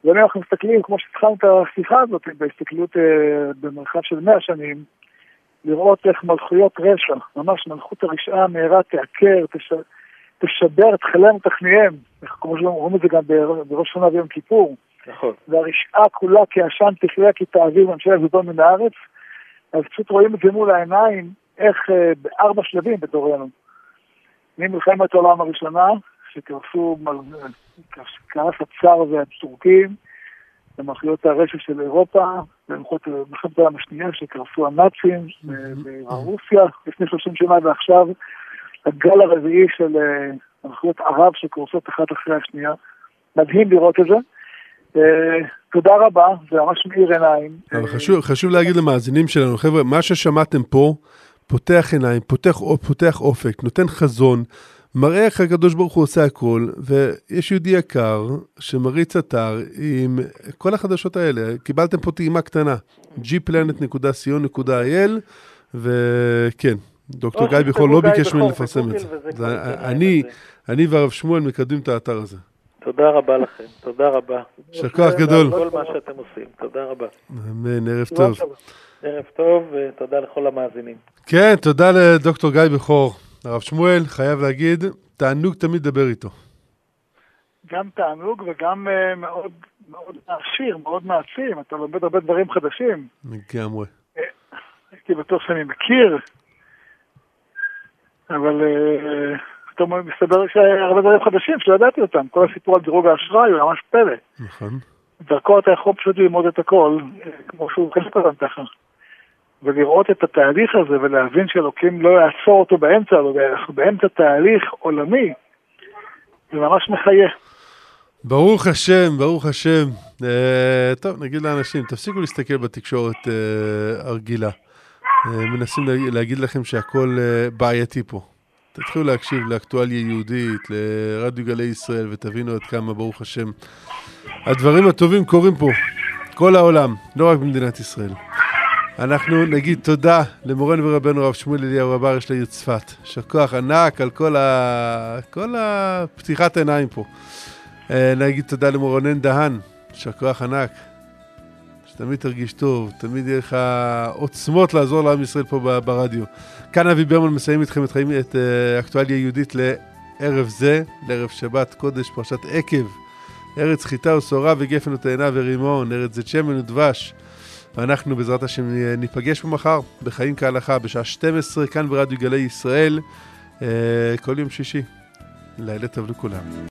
ואם אנחנו מסתכלים, כמו שהתחלנו את השיחה הזאת, בהסתכלות במרחב של מאה שנים, לראות איך מלכויות רשע, ממש מלכות הרשעה מהרה תעקר, תש... תשבר את חייהם ותכניהם, כמו שאומרים את זה גם בראש שנה ויום כיפור. נכון. והרשעה כולה כעשן תחיה כי תעביר ממשלה זדון מן הארץ, אז פשוט רואים את זה מול העיניים, איך אה, בארבע שלבים בדורנו. ממלחמת העולם הראשונה, שקרסו, קרס הצאר והטורקים, במחיות הרשע של אירופה, במלחמת העולם השנייה שקרסו הנאצים ברוסיה לפני 30 שנה, ועכשיו הגל הרביעי של אה, מחיות ערב שקורסות אחת אחרי השנייה. מדהים לראות את זה. אה, תודה רבה, זה ממש מאיר עיניים. אבל חשוב, חשוב להגיד למאזינים שלנו, חבר'ה, מה ששמעתם פה פותח עיניים, פותח, פותח אופק, נותן חזון. מראה איך הקדוש ברוך הוא עושה הכל, ויש יהודי יקר שמריץ אתר עם כל החדשות האלה. קיבלתם פה טעימה קטנה, gplanet.co.il, וכן, דוקטור גיא בכור לא ביקש ממני לפרסם את זה. אני והרב שמואל מקדמים את האתר הזה. תודה רבה לכם, תודה רבה. יישר כוח גדול. כל מה שאתם עושים, תודה רבה. אמן, ערב טוב. ערב טוב, ותודה לכל המאזינים. כן, תודה לדוקטור גיא בכור. הרב שמואל, חייב להגיד, תענוג תמיד לדבר איתו. גם תענוג וגם uh, מאוד מאוד מעשיר, מאוד מעצים, אתה לומד הרבה דברים חדשים. לגמרי. הייתי בטוח שאני מכיר, אבל פתאום מסתבר שהרבה דברים חדשים שלא ידעתי אותם. כל הסיפור על דירוג האשראי הוא ממש פלא. נכון. דרכו אתה יכול פשוט ללמוד את הכל, כמו שהוא חלק אותם ככה. ולראות את התהליך הזה ולהבין שאלוקים לא יעצור אותו באמצע, אנחנו באמצע תהליך עולמי, זה ממש מחיה. ברוך השם, ברוך השם. אה, טוב, נגיד לאנשים, תפסיקו להסתכל בתקשורת אה, הרגילה. אה, מנסים להגיד לכם שהכל אה, בעייתי פה. תתחילו להקשיב לאקטואליה יהודית, לרדיו גלי ישראל, ותבינו עד כמה, ברוך השם, הדברים הטובים קורים פה, כל העולם, לא רק במדינת ישראל. אנחנו נגיד תודה למורנו ורבנו הרב שמואל אליהו רב ארש לעיר צפת. יישר כוח ענק על כל, ה... כל הפתיחת העיניים פה. נגיד תודה למורנן דהן, יישר כוח ענק. שתמיד תרגיש טוב, תמיד יהיה לך עוצמות לעזור לעם ישראל פה ברדיו. כאן אבי ברמן מסיים איתכם את, חיים, את uh, אקטואליה יהודית לערב זה, לערב שבת קודש, פרשת עקב, ארץ חיטה ושעורה וגפן ותאנה ורימון, ארץ זית שמן ודבש. ואנחנו בעזרת השם ניפגש פה מחר בחיים כהלכה בשעה 12 כאן ברדיו גלי ישראל, uh, כל יום שישי. לילה טוב לכולם.